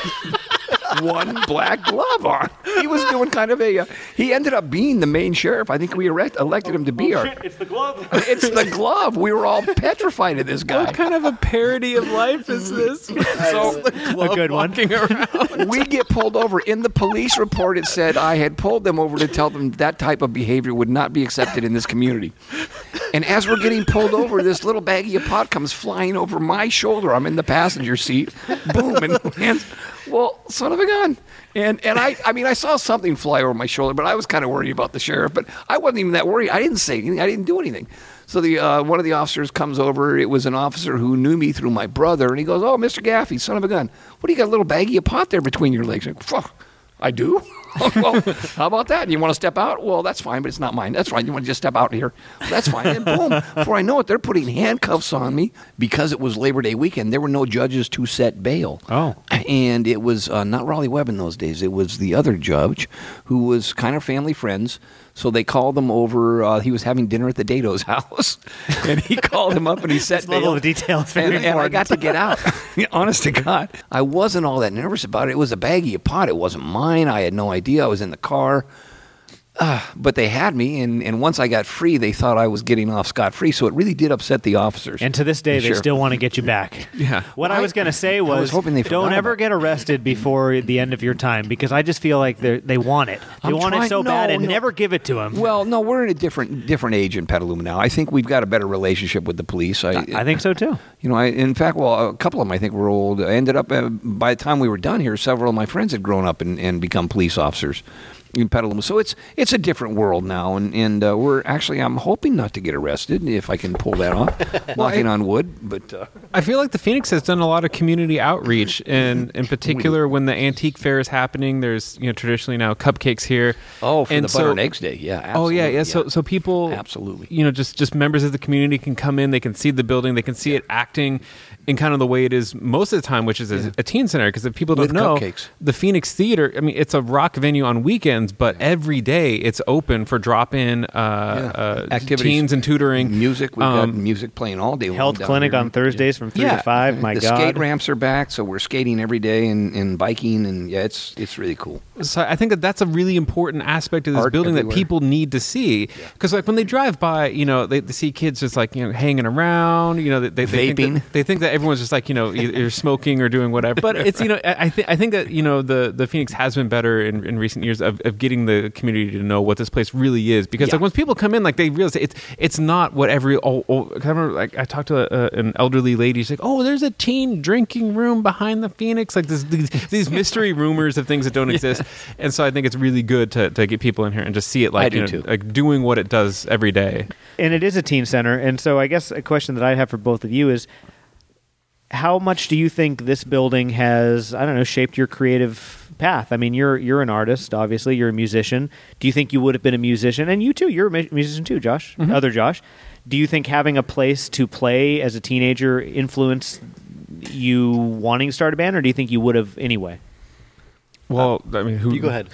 one black glove on. He was doing kind of a. Uh, he ended up being the main sheriff. I think we erect, elected him to be our. it's the glove. It's the glove. We were all petrified of this guy. What kind of a parody of life is this? So A good one. We get pulled over. In the police report, it said I had pulled them over to tell them that type of behavior would not be accepted in this community. And as we're getting pulled over, this little baggie of pot comes flying over my shoulder. I'm in the passenger seat. Boom, and lands. Well, son of a gun. And and I I mean I saw something fly over my shoulder, but I was kind of worried about the sheriff. But I wasn't even that worried. I didn't say anything. I didn't do anything. So the uh, one of the officers comes over. It was an officer who knew me through my brother, and he goes, "Oh, Mr. Gaffey, son of a gun, what do you got a little baggie of pot there between your legs?" I go, I do. well, how about that? You want to step out? Well, that's fine, but it's not mine. That's fine. You want to just step out here? Well, that's fine. And boom, before I know it, they're putting handcuffs on me because it was Labor Day weekend. There were no judges to set bail. Oh. And it was uh, not Raleigh Webb in those days. It was the other judge who was kind of family friends. So they called him over. Uh, he was having dinner at the Dato's house, and he called him up and he set This level of detail and, and I got to get out. Honest to God, I wasn't all that nervous about it. It was a baggie of pot. It wasn't mine. I had no idea. I was in the car. Uh, but they had me, and, and once I got free, they thought I was getting off scot free. So it really did upset the officers. And to this day, they sheriff. still want to get you back. Yeah. What I, I- was going to say was, was hoping they don't ever get arrested before the end of your time because I just feel like they they want it. They I'm want it trying- so bad and no. never give it to them. Well, no, we're in a different different age in Petaluma now. I think we've got a better relationship with the police. I, I think so too. You know, I, in fact, well, a couple of them I think were old. I ended up uh, by the time we were done here, several of my friends had grown up and, and become police officers in Petaluma. So it's it's a different world now, and and uh, we're actually I'm hoping not to get arrested if I can pull that off. Knocking on wood, but uh, I feel like the Phoenix has done a lot of community outreach, and in particular, when the antique fair is happening, there's you know traditionally now cupcakes here. oh, for and the so, butter and eggs day, yeah. Oh yeah, absolutely, yeah. So so people Absolutely. you know just just members of the community can come in, they can see the building, they can see it acting in kind of the way it is most of the time, which is a, a teen center. Because if people don't With know, cupcakes. the Phoenix Theater, I mean, it's a rock venue on weekends, but every day it's open for drop in uh, uh, Activities. teens and tutoring. music. We've got Um, music playing all day. Health down clinic here. on Thursdays from three Yeah. to five. My the God. skate ramps are back, so we're skating every day and, and biking, and yeah, it's it's really cool. So I think that that's a really important aspect of this Art building that people need to see. Because like when they drive by, you know, they, they see kids just like you know hanging around, you know, they, they, they think Vaping. that, they think that everyone's just like you know either you're smoking or doing whatever. But it's you know I I think I think that you know the the Phoenix has been better in, in recent years of, of of getting the community to know what this place really is. Because Yeah. like once people come in, like they realize it's it's not what every old, oh I remember like I talked to a, an elderly lady. She's like, oh, there's a teen drinking room behind the Phoenix. Like this, these these mystery rumors of things that don't exist. And so I think it's really good to, to get people in here and just see it like do you know, too. like doing what it does every day. and it is a teen center. And so I guess a question that I have for both of you is how much do you think this building has I don't know shaped your creative path? I mean, you're you're an artist, obviously, you're a musician. Do you think you would have been a musician? And you too, you're a musician too, Josh. Mm-hmm. Other Josh. Do you think having a place to play as a teenager influenced you wanting to start a band, or do you think you would have anyway? Well, I mean, who You go ahead.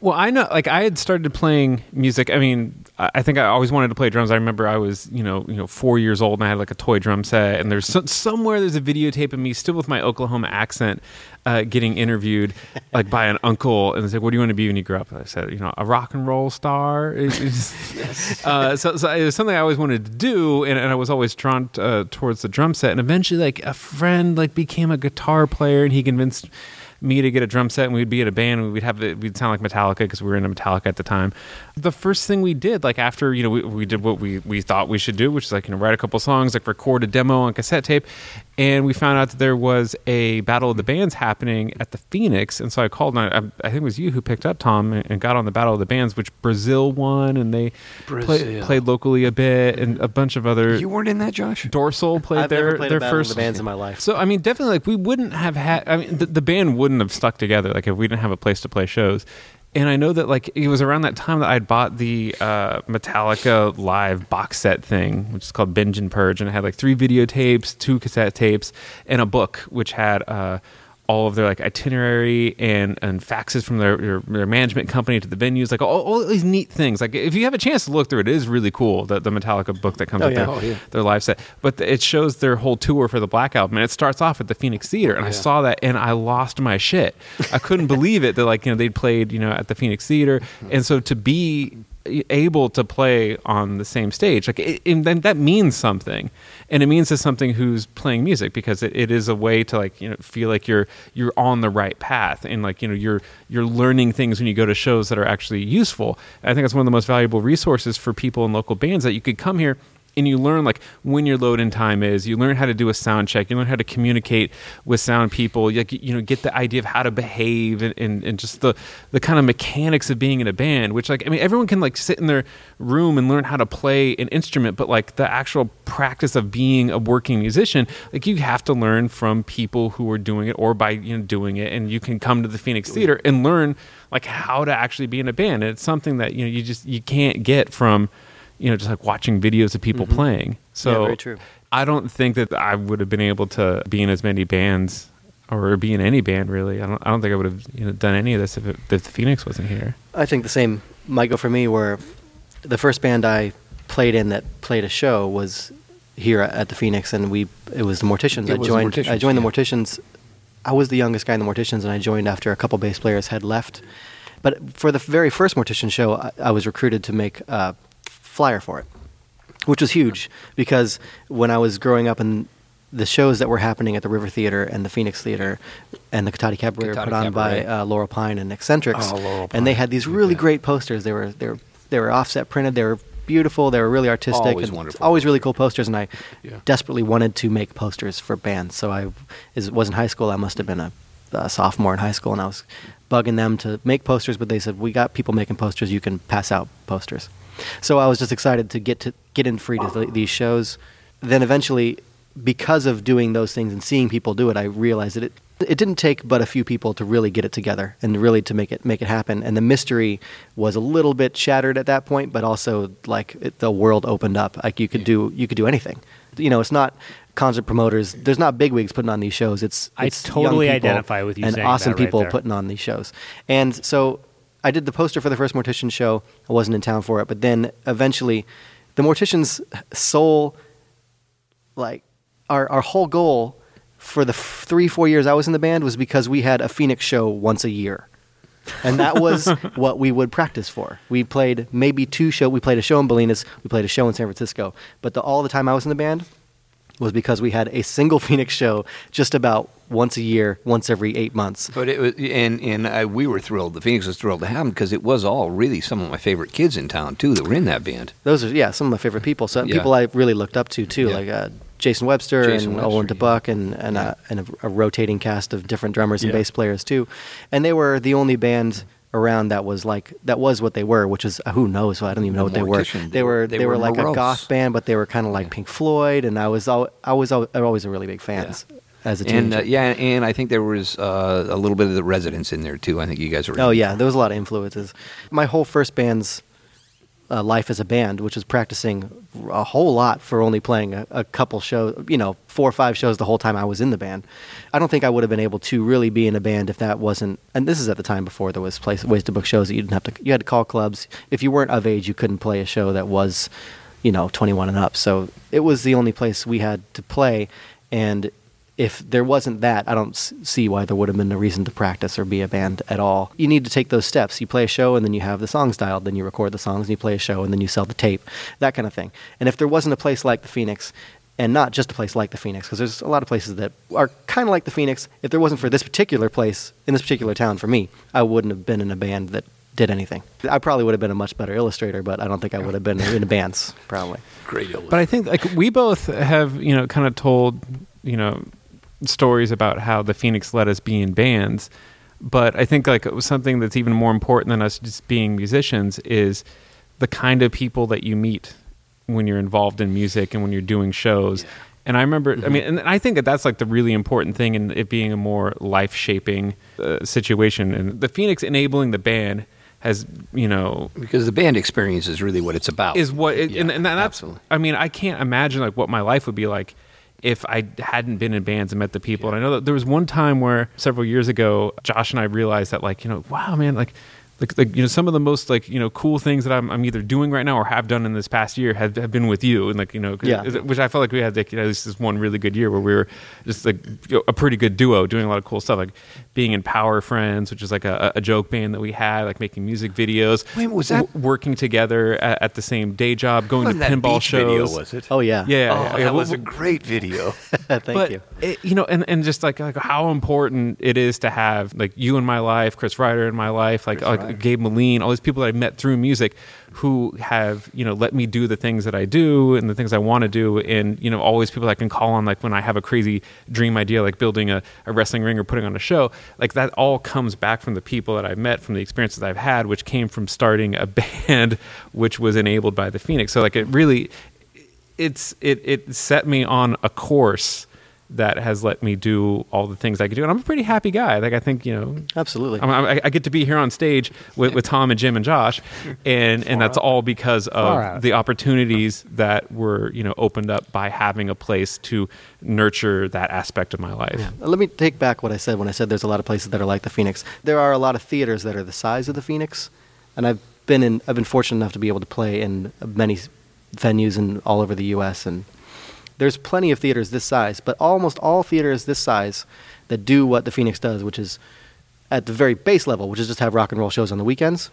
Well, I know, like I had started playing music. I mean, I think I always wanted to play drums. I remember I was, you know, you know, four years old and I had like a toy drum set. And there's some, somewhere there's a videotape of me still with my Oklahoma accent, uh, getting interviewed like by an uncle, and they said, "What do you want to be when you grow up?" And I said, "You know, a rock and roll star." It's- uh, so, so it was something I always wanted to do, and, and I was always drawn uh, towards the drum set. And eventually, like a friend, like became a guitar player, and he convinced me to get a drum set and we'd be in a band and we'd have we'd sound like metallica because we were in a metallica at the time. The first thing we did like after you know we, we did what we, we thought we should do which is like you know write a couple songs like record a demo on cassette tape and we found out that there was a battle of the bands happening at the phoenix and so i called and i, I think it was you who picked up tom and, and got on the battle of the bands which brazil won and they play, played locally a bit and a bunch of other You weren't in that, Josh? dorsal played I've their never played their a battle of first the bands in my life. so I mean, definitely, like we wouldn't have had. I mean, the, the band wouldn't have stuck together like if we didn't have a place to play shows. And I know that like it was around that time that I'd bought the uh, Metallica live box set thing, which is called Binge and Purge, and it had like three videotapes, two cassette tapes, and a book which had. Uh, all of their like itinerary and and faxes from their their, their management company to the venues, like all, all these neat things. Like if you have a chance to look through it, it is really cool. The the Metallica book that comes Oh, with yeah. their, Oh, yeah. their live set, but th- it shows their whole tour for the Black album, and it starts off at the Phoenix Theater, and I oh, saw that, and I lost my shit. I couldn't believe it that like you know they'd played you know at the Phoenix Theater, and so to be able to play on the same stage. Like it, and then that means something. And it means to something who's playing music because it, it is a way to like you know feel like you're you're on the right path and like you know you're you're learning things when you go to shows that are actually useful. I think it's one of the most valuable resources for people in local bands that you could come here and you learn like when your load in time is. You learn how to do a sound check. You learn how to communicate with sound people. Like you know get the idea of how to behave and, and, and just the the kind of mechanics of being in a band which like i mean everyone can like sit in their room and learn how to play an instrument but like the actual practice of being a working musician like you have to learn from people who are doing it or by you know doing it and you can come to the phoenix theater and learn like how to actually be in a band. And it's something that you know you just you can't get from you know, just like watching videos of people playing. So Mm-hmm. true. I don't think that I would have been able to be in as many bands or be in any band really. I don't, I don't think I would have you know, done any of this if, it, if the Phoenix wasn't here. I think the same might go for me. Where the first band I played in that played a show was here at the Phoenix, and we it was the Morticians. It I joined. I joined yeah. the Morticians. I was the youngest guy in the Morticians, and I joined after a couple bass players had left. But for the very first Mortician show, I, I was recruited to make a flyer for it, which was huge because when I was growing up and the shows that were happening at the River Theater and the Phoenix Theater and the Cotati Cabaret were put on by Cabaret. uh, Laurel Pine and Eccentrics, Oh, Laurel and they had these really Yeah. great posters. They were they were they were offset printed. They were beautiful. They were really artistic. Always wonderful Always really cool posters, and I Yeah. desperately wanted to make posters for bands. So I is- was in high school. I must have been a, a sophomore in high school, and I was bugging them to make posters. But they said we got people making posters. You can pass out posters. So I was just excited to get to get in free to th- these shows. Then eventually, because of doing those things and seeing people do it, I realized that it it didn't take but a few people to really get it together and really to make it make it happen. And the mystery was a little bit shattered at that point, but also like it, the world opened up. Like you could do you could do anything. You know, it's not concert promoters. There's not bigwigs putting on these shows. It's, I totally identify with you and awesome right people there. putting on these shows. And so I did the poster for the first Mortician show. I wasn't in town for it, but then eventually, the Mortician's sole, like, our our whole goal for the f- three four years I was in the band was because we had a Phoenix show once a year. and that was what we would practice for. We played maybe two show. We played a show in Bolinas. We played a show in San Francisco. But the, all the time I was in the band, was because we had a single Phoenix show just about once a year, once every eight months. But it was, and and I, we were thrilled. The Phoenix was thrilled to have them because it was all really some of my favorite kids in town too that were in that band. Those are yeah some of my favorite people. So Yeah. people I really looked up to too, Yeah. like uh, Jason Webster Jason and Webster, Owen yeah. DeBuck and and, Yeah. uh, and a, a rotating cast of different drummers and Yeah. bass players too. And they were the only band around that was like that was what they were, which is uh, who knows? So I don't even know what they were. They were They they, were were, like morose. a goth band, but they were kind of like Pink Floyd, and I was al- I was al- always a really big fans as a And teenager. uh, yeah, and I think there was uh, a little bit of the Residents in there too. I think you guys were. Oh yeah, there was a lot of influences. My whole first band's uh, life as a band, which was practicing a whole lot for only playing a, a couple shows, you know, four or five shows the whole time I was in the band. I don't think I would have been able to really be in a band if that wasn't. And this is at the time before there was place, ways to book shows that you didn't have to. You had to call clubs. If you weren't of age, you couldn't play a show that was, you know, 21 and up. So it was the only place we had to play, and if there wasn't that, I don't s- see why there would have been a reason to practice or be a band at all. You need to take those steps. You play a show and then you have the songs dialed, then you record the songs and you play a show and then you sell the tape, that kind of thing. And if there wasn't a place like the Phoenix, and not just a place like the Phoenix, because there's a lot of places that are kind of like the Phoenix, if there wasn't for this particular place in this particular town for me, I wouldn't have been in a band that did anything. I probably would have been a much better illustrator, but I don't think I would have been in a bands, probably. great. illustrator. But I think like we both have, you know, kind of told, you know, stories about how the Phoenix let us be in bands. But I think like it was something that's even more important than us just being musicians is the kind of people that you meet when you're involved in music and when you're doing shows. And I remember, I mean, and I think that that's like the really important thing in it being a more life shaping uh, situation. And the Phoenix enabling the band has, you know, because the band experience is really what it's about. is what it, Yeah, and, and that's absolutely. i mean i can't imagine like what my life would be like if i hadn't been in bands and met the people. And i know that there was one time where several years ago josh and i realized that like you know wow man like like, like you know some of the most like you know cool things that I'm, I'm either doing right now or have done in this past year have, have been with you and like you know Yeah. which I felt like we had like, you know, at least this one really good year where we were just like you know, a pretty good duo doing a lot of cool stuff like being in Power Friends which is like a, a joke band that we had like making music videos Wait, was that- w- working together at, at the same day job going Wasn't to that pinball beach shows video, was it? Oh, yeah. yeah, Oh, yeah, that yeah. was a great video. Thank but you. It, you know, and, and just like, like how important it is to have like you in my life, Chris Ryder in my life, like, like Gabe Meline, all these people that I met through music who have you know let me do the things that I do and the things I want to do, and you know always people I can call on like when I have a crazy dream idea like building a, a wrestling ring or putting on a show, like that all comes back from the people that I've met, from the experiences I've had, which came from starting a band, which was enabled by the Phoenix. So like it really it's it it set me on a course that has let me do all the things I could do, and I'm a pretty happy guy. Like I think you know, Absolutely. I'm, I, I get to be here on stage with, with Tom and Jim and Josh, and and that's all because of the opportunities that were you know opened up by having a place to nurture that aspect of my life. Let me take back what I said when I said there's a lot of places that are like the Phoenix. There are a lot of theaters that are the size of the Phoenix, and I've been in. I've been fortunate enough to be able to play in many venues in all over the U.S. and there's plenty of theaters this size, but almost all theaters this size that do what the Phoenix does, which is at the very base level, which is just have rock and roll shows on the weekends,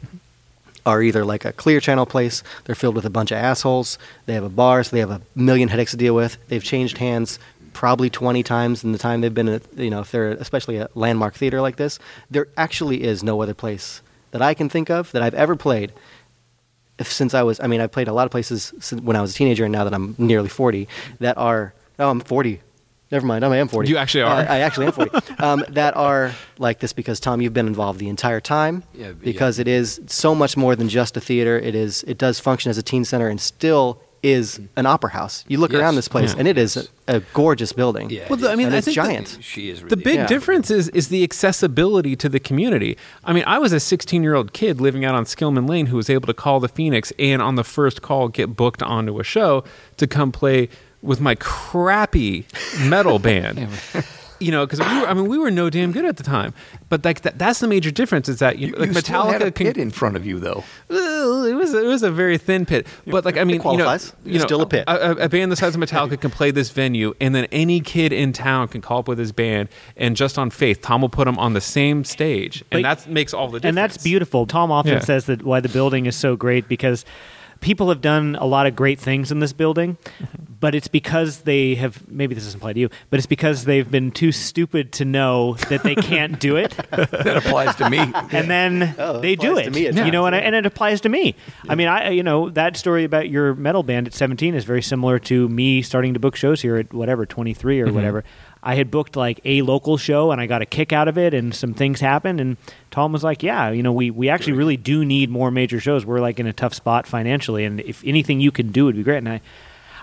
are either like a clear channel place, they're filled with a bunch of assholes, they have a bar, so they have a million headaches to deal with, they've changed hands probably 20 times in the time they've been at, you know, if they're especially a landmark theater like this, there actually is no other place that I can think of that I've ever played since I was, I mean, I played a lot of places since when I was a teenager, and now that I'm nearly 40, that are, oh, I'm 40. Never mind, I am 40. You actually are. Uh, I actually am 40. um, that are like this because, Tom, you've been involved the entire time. Yeah, because it is so much more than just a theater. It is, it does function as a teen center and still is an opera house. You look Yes. around this place, Yeah. and it is a, a gorgeous building. Yeah, Well, the- I mean, and I it's think the- giant. She is really The big Yeah. difference is is the accessibility to the community. I mean, I was a 16 year old kid living out on Skillman Lane who was able to call the Phoenix and on the first call get booked onto a show to come play with my crappy metal band. You know, because we were, I mean, we were no damn good at the time. But like that, that's the major difference is that you, like you still Metallica had a can, pit in front of you, though. it was it was a very thin pit, but like I mean, qualifies. you know, you know, Still a pit. A, a band the size of Metallica can play this venue, and then any kid in town can call up with his band, and just on faith, Tom will put them on the same stage, and that makes all the difference. and that's beautiful. Tom often Yeah. says that why the building is so great because people have done a lot of great things in this building, mm-hmm. but it's because they have maybe this doesn't apply to you, but it's because they've been too stupid to know that they can't do it, that applies to me. and then Oh, they do it. to me you times, know, and, I, and it applies to me. I mean, I you know that story about your metal band at 17 is very similar to me starting to book shows here at whatever 23 or mm-hmm. whatever. I had booked like a local show and I got a kick out of it, and some things happened. And Tom was like, "Yeah, you know, we we actually really do need more major shows. We're like in a tough spot financially, and if anything you can do would be great." And I.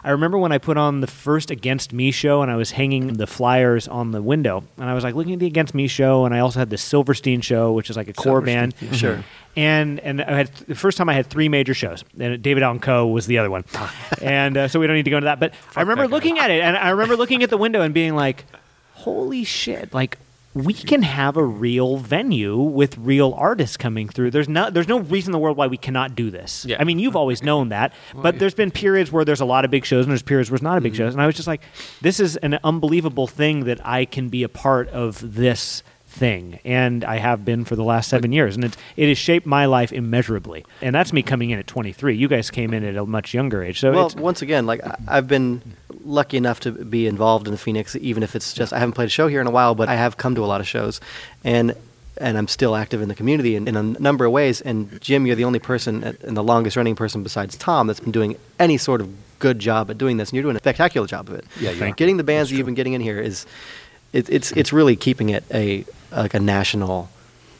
I remember when I put on the first Against Me show and I was hanging the flyers on the window and I was like looking at the Against Me show and I also had the Silverstein show, which is like a core band. Sure. And and I had the first time I had three major shows, and David Allan Coe was the other one, and uh, so we don't need to go into that. But I remember guy. looking at it, and I remember looking at the window and being like, "Holy shit!" Like we can have a real venue with real artists coming through. There's no there's no reason in the world why we cannot do this. Yeah. I mean, you've always known that, but there's been periods where there's a lot of big shows and there's periods where it's not a big Mm-hmm. shows. And I was just like, this is an unbelievable thing that I can be a part of this thing and I have been for the last 7 years and it it has shaped my life immeasurably. And that's me coming in at 23. You guys came in at a much younger age. So well, it's, once again, like I- I've been lucky enough to be involved in the Phoenix, even if it's just I haven't played a show here in a while, but I have come to a lot of shows, and and I'm still active in the community in, in a number of ways. And Jim, you're the only person uh, and the longest running person besides Tom that's been doing any sort of good job at doing this, and you're doing a spectacular job of it. Yeah, you are. Getting the bands that you've been getting in here is. It, it's it's really keeping it a like a national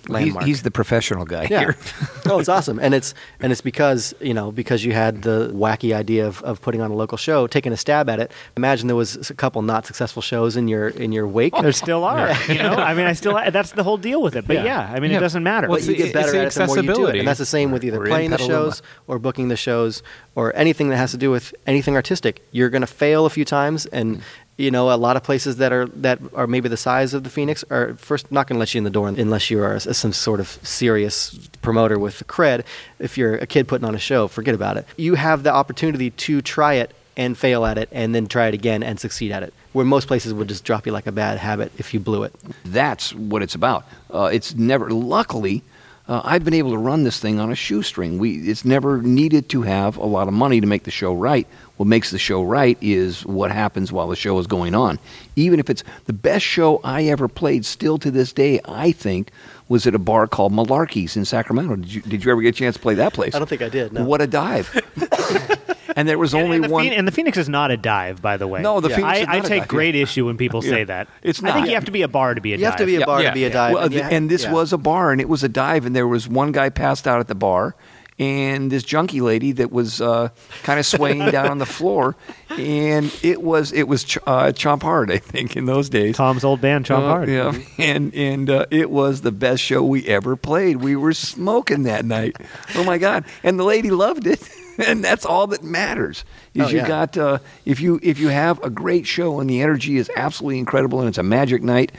landmark. he's the professional guy Yeah. here. oh, it's awesome, and it's and it's because you know because you had the wacky idea of, of putting on a local show, taking a stab at it. Imagine there was a couple not successful shows in your in your wake. there still are, you know. I mean, I still that's the whole deal with it. But yeah, Yeah. I mean, Yeah. it doesn't matter. Well, you get the- better it's at the it the more you do it, accessibility. and that's the same with either We're playing the shows or booking the shows or anything that has to do with anything artistic. You're going to fail a few times, and mm. You know a lot of places that are that are maybe the size of the Phoenix are first not going to let you in the door unless you are some sort of serious promoter with cred. If you're a kid putting on a show, forget about it. You have the opportunity to try it and fail at it, and then try it again and succeed at it. Where most places would just drop you like a bad habit if you blew it. That's what it's about. Uh, it's never, luckily, uh, I've been able to run this thing on a shoestring. We, it's never needed to have a lot of money to make the show right. What makes the show right is what happens while the show is going on. Even if it's the best show I ever played, still to this day, I think, was at a bar called Malarkey's in Sacramento. Did you, did you ever get a chance to play that place? I don't think I did, no. What a dive! and there was only and the one. Phoenix, and the Phoenix is not a dive, by the way. No, the Yeah. Phoenix I, is I not a take dive. great issue when people say that. It's not. I think not. you have to be a bar to be a You dive. have to be a bar Yeah. to be a Yeah. dive. Well, and, you th- and this yeah. was a bar, and it was a dive, and there was one guy passed out at the bar, and this junkie lady that was uh, kind of swaying down on the floor, and it was it was ch- uh, Chomp Hard, I think, in those days. Tom's old band, Chomp Uh, Hard. Yeah, and and uh, it was the best show we ever played. We were smoking that night. Oh my god! And the lady loved it, and that's all that matters. Is Oh, you yeah. got uh, if you if you have a great show and the energy is absolutely incredible and it's a magic night.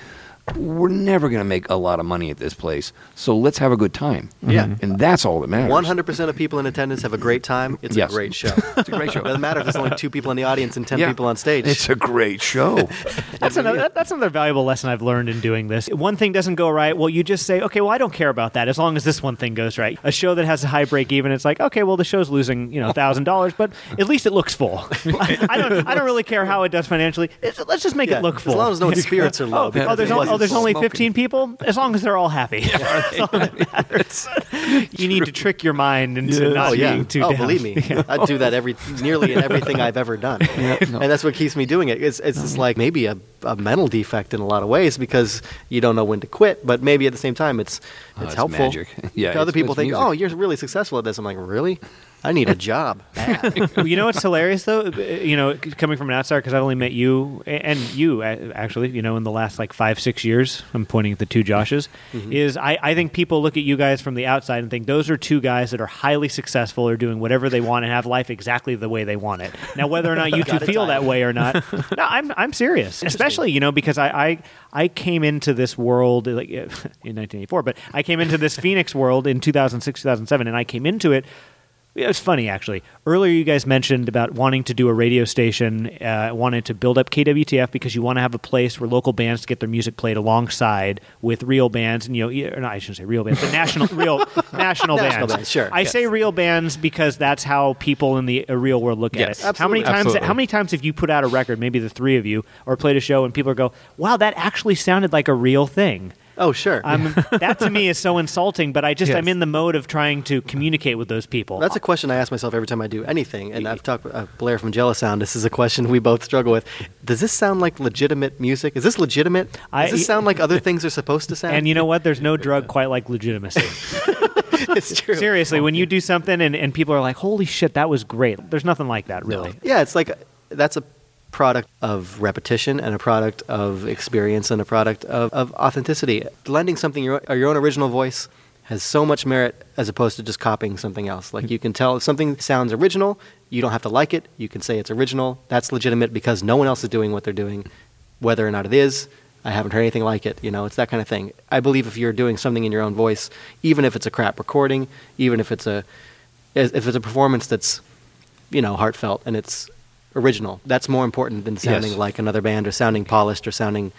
We're never going to make a lot of money at this place, so let's have a good time. Yeah. and mm-hmm. that's all that matters. One hundred percent of people in attendance have a great time. It's Yes. a great show. It's a great show. Doesn't matter if there's only two people in the audience and ten Yeah. people on stage. It's a great show. That's another, that- that's another valuable lesson I've learned in doing this. One thing doesn't go right, well, you just say, okay, well, I don't care about that as long as this one thing goes right. A show that has a high break even, it's like, okay, well, the show's losing, you know, thousand dollars, but at least it looks full. I don't, I don't really care how it does financially. It's- let's just make Yeah, it look full. as long as no spirits are low. Oh, because oh, there's, it only, wasn't oh, there's full. only smoking. 15 people? As long as they're all happy. That's all that matters. you need to trick your mind into not Oh yeah. being too oh, down. believe me, I do that every nearly in everything I've ever done, and that's what keeps me doing it. It's it's just like maybe a, a mental defect in a lot of ways because you don't know when to quit, but maybe at the same time it's Oh, it's it's helpful. magic. Yeah, other it's- people think, music. oh, you're really successful at this. I'm like, really? I need a job. You know what's hilarious though? Uh, You know, coming from an outsider, because I've only met you and you uh, actually. You know, in the last like five, six years, I'm pointing at the two Joshes. Is I, I think people look at you guys from the outside and think those are two guys that are highly successful or doing whatever they want and have life exactly the way they want it. Now, whether or not you two feel that way or not, no, I'm I'm serious. Especially you know because I I, I came into this world like in 1984, but I came into this Phoenix world in 2006, 2007, and I came into it Yeah, it's funny actually. Earlier, you guys mentioned about wanting to do a radio station, uh, wanted to build up KWTF because you want to have a place where local bands get their music played alongside with real bands, and you know, either, no, I shouldn't say real bands, but national, real national, National bands. bands, sure, I yes. say real bands because that's how people in the uh, real world look Yes, at it. How many times? Absolutely. How many times have you put out a record, maybe the three of you, or played a show, and people go, "Wow, that actually sounded like a real thing." Oh, sure. I'm, that to me is so insulting, but I just Yes. I'm in the mode of trying to communicate with those people. That's a question I ask myself every time I do anything, and I've talked with uh, Blair from Jellosound. This is a question we both struggle with. Does this sound like legitimate music? Is this legitimate? Does I- this sound like other things are supposed to sound? and you know what? There's no drug quite like legitimacy. it's true. Seriously, when you do something and, and people are like, "Holy shit, that was great!" There's nothing like that, really. Yeah, it's like that's a product of repetition and a product of experience and a product of, of authenticity. Lending something your, your own original voice has so much merit as opposed to just copying something else. Like you can tell if something sounds original, you don't have to like it. You can say it's original. That's legitimate because no one else is doing what they're doing, whether or not it is. I haven't heard anything like it. You know, it's that kind of thing. I believe if you're doing something in your own voice, even if it's a crap recording, even if it's a if it's a performance that's you know heartfelt and it's original, that's more important than sounding Yes. like another band or sounding polished or sounding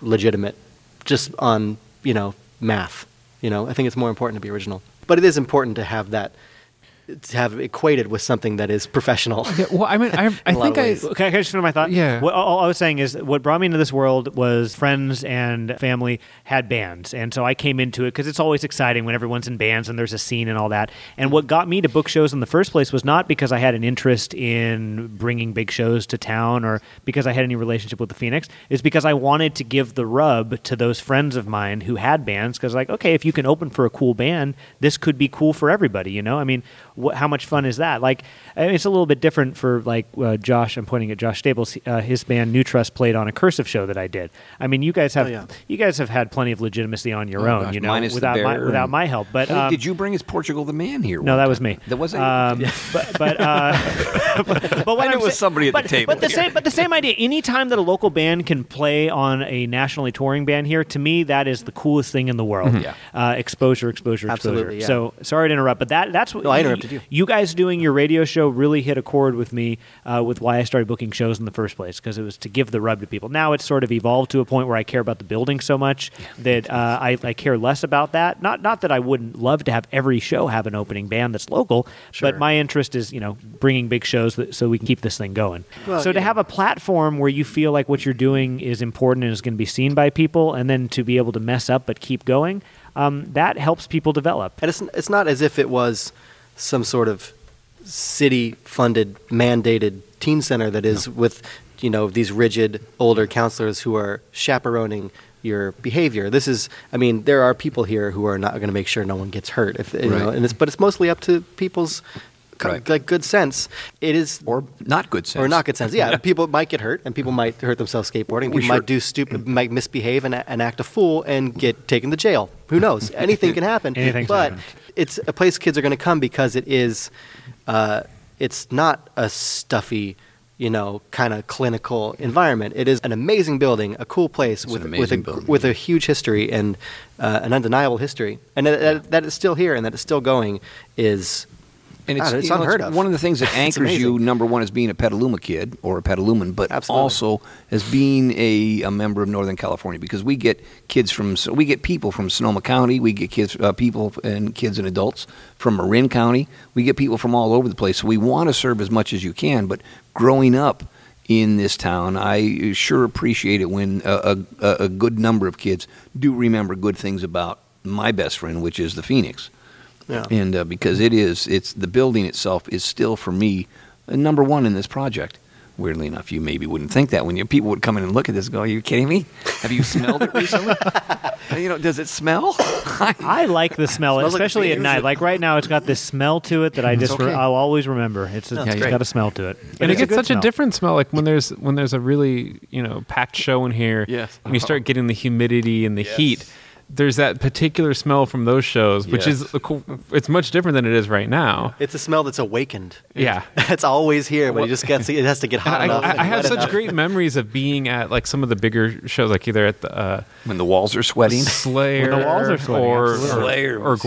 legitimate just on you know math. You know, I think it's more important to be original, but it is important to have that to have equated with something that is professional. Yeah, well, I mean, I, I In a lot think I. Okay, can I just finish my thought? Yeah. What, all, all I was saying is what brought me into this world was friends and family had bands, and so I came into it because it's always exciting when everyone's in bands and there's a scene and all that. And what got me to book shows in the first place was not because I had an interest in bringing big shows to town or because I had any relationship with the Phoenix. Is because I wanted to give the rub to those friends of mine who had bands. Because like, okay, if you can open for a cool band, this could be cool for everybody. You know, I mean, wh- how much fun is that? Like, I mean, it's a little bit different for like uh, Josh. I'm pointing at Josh Staples. Uh, his band New Trust played on a Cursive show that I did. I mean, you guys have Oh, yeah. you guys have had plenty of legitimacy on your Oh, own. gosh, you know, minus without my, without my help. But I um, did you bring his Portugal the Man here? no, that time? was me. That was it. Um, but but, uh, but, but what I knew it was sa- somebody at the table But the here. same but the same idea. Anytime that a local band can play on a nationally touring band here, to me that is the coolest thing in the world. Yeah. Uh, exposure, exposure, Absolutely, exposure. yeah. So sorry to interrupt, but that that's what No, I interrupted you. You guys doing your radio show really hit a chord with me uh, with why I started booking shows in the first place because it was to give the rub to people. Now it's sort of evolved to a point where I care about the building so much that uh, I, I care less about that. Not not that I wouldn't love to have every show have an opening band that's local, Sure. but my interest is you know bringing big shows that, so we can keep this thing going. Well, so to have a platform where you feel like what you're doing is important and is going to be seen by people, and then to be able to mess up but keep going, um, that helps people develop. And it's it's not as if it was some sort of city funded mandated teen center that is with you know these rigid older counselors who are chaperoning your behavior. This is I mean there are people here who are not going to make sure no one gets hurt if you know Right. and it's but it's mostly up to people's co- Right. like good sense. It is or not good sense. or not good sense. Yeah, people might get hurt, and people might hurt themselves skateboarding. People We sure- might do stupid, might misbehave and, and act a fool and get taken to jail. Who knows? Anything can happen. Anything can but happen. It's a place kids are going to come because it is. Uh, it's not a stuffy, you know, kind of clinical environment. It is an amazing building, a cool place It's with with a building. with a huge history and uh, an undeniable history, and that, that, that it's still here and that it's still going is. And it's, God, it's you know, unheard it's of. One of the things that anchors you, number one, as being a Petaluma kid or a Petaluman, but Absolutely. also as being a, a member of Northern California because we get kids from, so we get people from Sonoma County, we get kids, uh, people and kids and adults from Marin County, we get people from all over the place. So we want to serve as much as you can, but growing up in this town, I sure appreciate it when a, a, a good number of kids do remember good things about my best friend, which is the Phoenix Yeah. and uh, because it is, it's the building itself is still for me uh, number one in this project. Weirdly enough, you maybe wouldn't think that when you people would come in and look at this, and go, "Are you kidding me? Have you smelled it recently? you know, does it smell?" I like the smell, Smells like especially at beans. night. Like right now, it's got this smell to it that I just okay. I'll always remember. It's, a, it's it's great. got a smell to it, and it gets such smell. a different smell like when there's when there's a really you know packed show in here Yes. and you start getting the humidity and the heat there's that particular smell from those shows, which Yes. is it's much different than it is right now. It's a smell that's awakened. Yeah. it's always here, but it just gets it has to get hot I, enough. I, I have such enough. great memories of being at like some of the bigger shows, like either at the uh, when the walls are sweating. Slayer When the walls are sweating, or, absolutely. or, Slayer or was-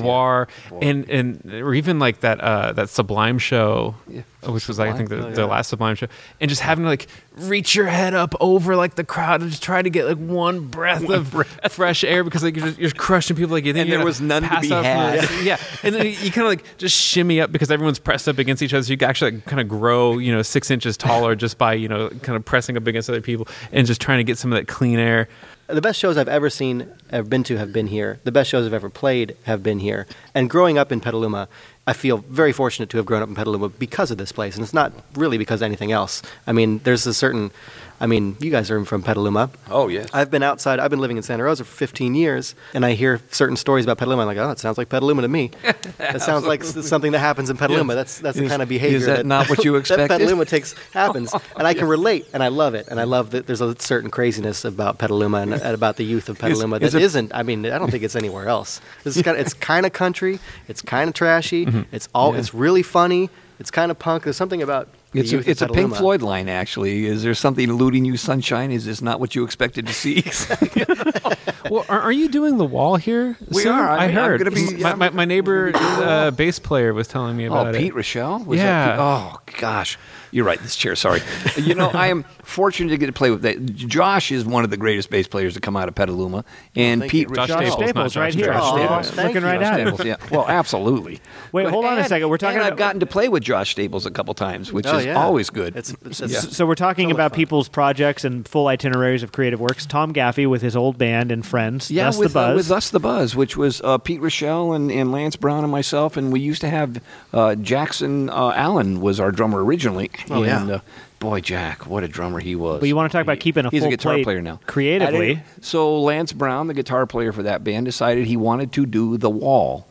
yeah. And and or even like that uh, that Sublime show, Yeah. which was like, I think the, Oh, the last Sublime show, and just having like reach your head up over like the crowd and just try to get like one breath of fresh air because like you're, just, you're crushing people like you think And you're there was none to be had. the- yeah, and then you kind of like just shimmy up because everyone's pressed up against each other, so you can actually like, kind of grow you know six inches taller just by you know kind of pressing up against other people and just trying to get some of that clean air. The best shows I've ever seen, ever been to, have been here. The best shows I've ever played have been here. And growing up in Petaluma, I feel very fortunate to have grown up in Petaluma because of this place. And it's not really because of anything else. I mean, there's a certain, I mean, you guys are from Petaluma. Oh yes. I've been outside. I've been living in Santa Rosa for 15 years, and I hear certain stories about Petaluma. I'm like, oh, it sounds like Petaluma to me. That sounds like something that happens in Petaluma. That's that's the kind of behavior is that not what you expect? that? Petaluma takes happens, and I can relate, and I love it, and I love that there's a certain craziness about Petaluma and, and about the youth of Petaluma is that it- not I mean, I don't think it's anywhere else. This is kind of, it's kind of country. It's kind of trashy. Mm-hmm. It's all. Yeah. It's really funny. It's kind of punk. There's something about It's a, it's a Pink Petaluma. Floyd line, actually. Is there something eluding you, sunshine? Is this not what you expected to see? Well, are, are you doing the wall here? We soon? are. I I mean, heard. be- my, my, my neighbor, uh, bass player, was telling me about oh, about Pete it. Rochelle? Was Yeah. That Pete? Oh, gosh. You're right. This chair. Sorry. you know, I am fortunate to get to play with that. Josh is one of the greatest bass players to come out of Petaluma, and thank Pete you. Josh Rochelle. Staples, not Staples, right Josh here. Josh Oh, Staples. thank looking right Josh at him. Staples, yeah. Well, absolutely. Wait, But- hold on a second. We're talking and about I've gotten to play with Josh Staples a couple times, which Oh, is yeah. always good. It's, it's, Yeah. So we're talking So much about fun. people's projects and full itineraries of creative works. Tom Gaffey with his old band and friends. Yeah, Thus with, the uh, with us the buzz, which was uh, Pete Rochelle and, and Lance Brown and myself, and we used to have uh, Jackson uh, Allen was our drummer originally. Oh, yeah. and, uh, boy, Jack, what a drummer he was! But you wanna talk about He- keeping a he's full a guitar plate player now, creatively. So Lance Brown, the guitar player for that band, decided he wanted to do the wall.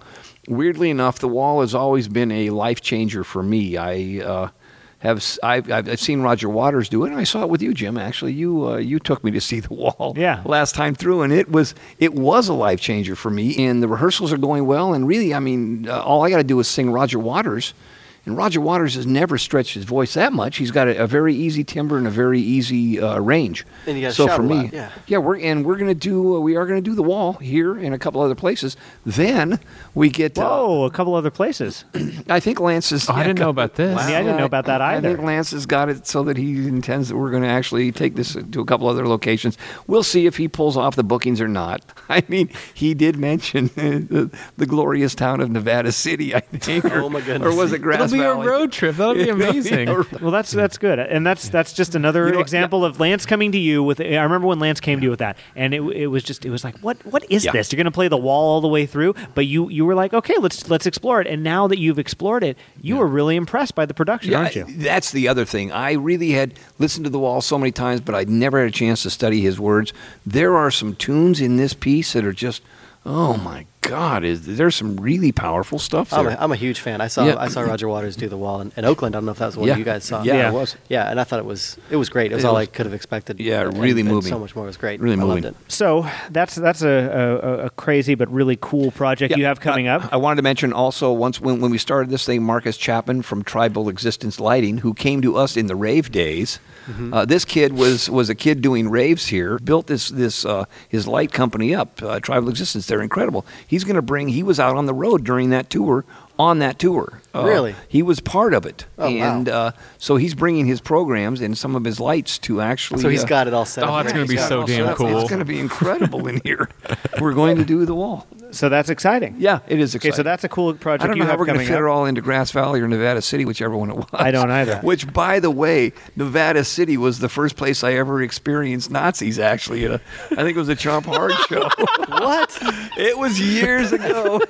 Weirdly enough, the wall has always been a life changer for me. I. Uh, have I've I've seen Roger Waters do it, and I saw it with you, Jim. Actually, you uh, you took me to see the wall Yeah. last time through, and it was it was a life changer for me. And the rehearsals are going well, and really, I mean, uh, all I got to do is sing Roger Waters, and Roger Waters has never stretched his voice that much. He's got a, a very easy timbre and a very easy uh, range. And you gotta so shout for a me, lot, yeah. we're and we're gonna do uh, we are gonna do the wall here and a couple other places. Then we get. Uh, Whoa, a couple other places. I think Lance is. Oh, I didn't know about this. Wow. Yeah, I didn't know about that either. I either. think Lance has got it so that he intends that we're going to actually take this to a couple other locations. We'll see if he pulls off the bookings or not. I mean, he did mention the, the glorious town of Nevada City, I think. Or, Oh, my goodness. Or was it Grass That'll be Valley? a road trip. That'll be amazing. Well, that's that's good, and that's that's just another You know what? example of Lance coming to you with. I remember when Lance came to you with that, and it, it was just it was like, what what is Yeah. this? You're going to play the wall all the way through, but you you were like, okay, let's let's explore it. And now that you've explored it, you were really impressed by the production, Yeah, aren't you? That's the other thing. I really had listened to the wall so many times, but I'd never had a chance to study his words. There are some tunes in this piece that are just, oh my God! Is there's some really powerful stuff I'm a, I'm a huge fan. I saw Yeah. I saw Roger Waters do the wall in, in Oakland. I don't know if that was one Yeah. you guys saw. Yeah, Yeah. it was. Yeah, and I thought it was it was great. It was It all was- I could have expected. Yeah, and- really and moving. So much more. It was great. Really I loved moving. it. So that's that's a, a, a crazy but really cool project Yeah, you have coming uh, up. I wanted to mention also once when, when we started this thing, Marcus Chapman from Tribal Existence Lighting, who came to us in the rave days. Mm-hmm. Uh, this kid was was a kid doing raves here. Built this this uh, his light company up, uh, Tribal Existence. They're incredible. He's going to bring. He was out on the road during that tour. On that tour, Uh, Really? he was part of it, Oh, wow. and uh, so he's bringing his programs and some of his lights to actually. So he's uh, got it all set. up. Oh, up. that's gonna be so damn up. cool. It's going to be incredible in here. We're going to do the wall. So that's exciting. Yeah, it is Okay, exciting. so that's a cool project I don't you know how we're going to fit up. it all into Grass Valley or Nevada City, whichever one it was. I don't either. Which, by the way, Nevada City was the first place I ever experienced Nazis. Actually, at a, I think it was a Chomp Hard show. What? it was years ago.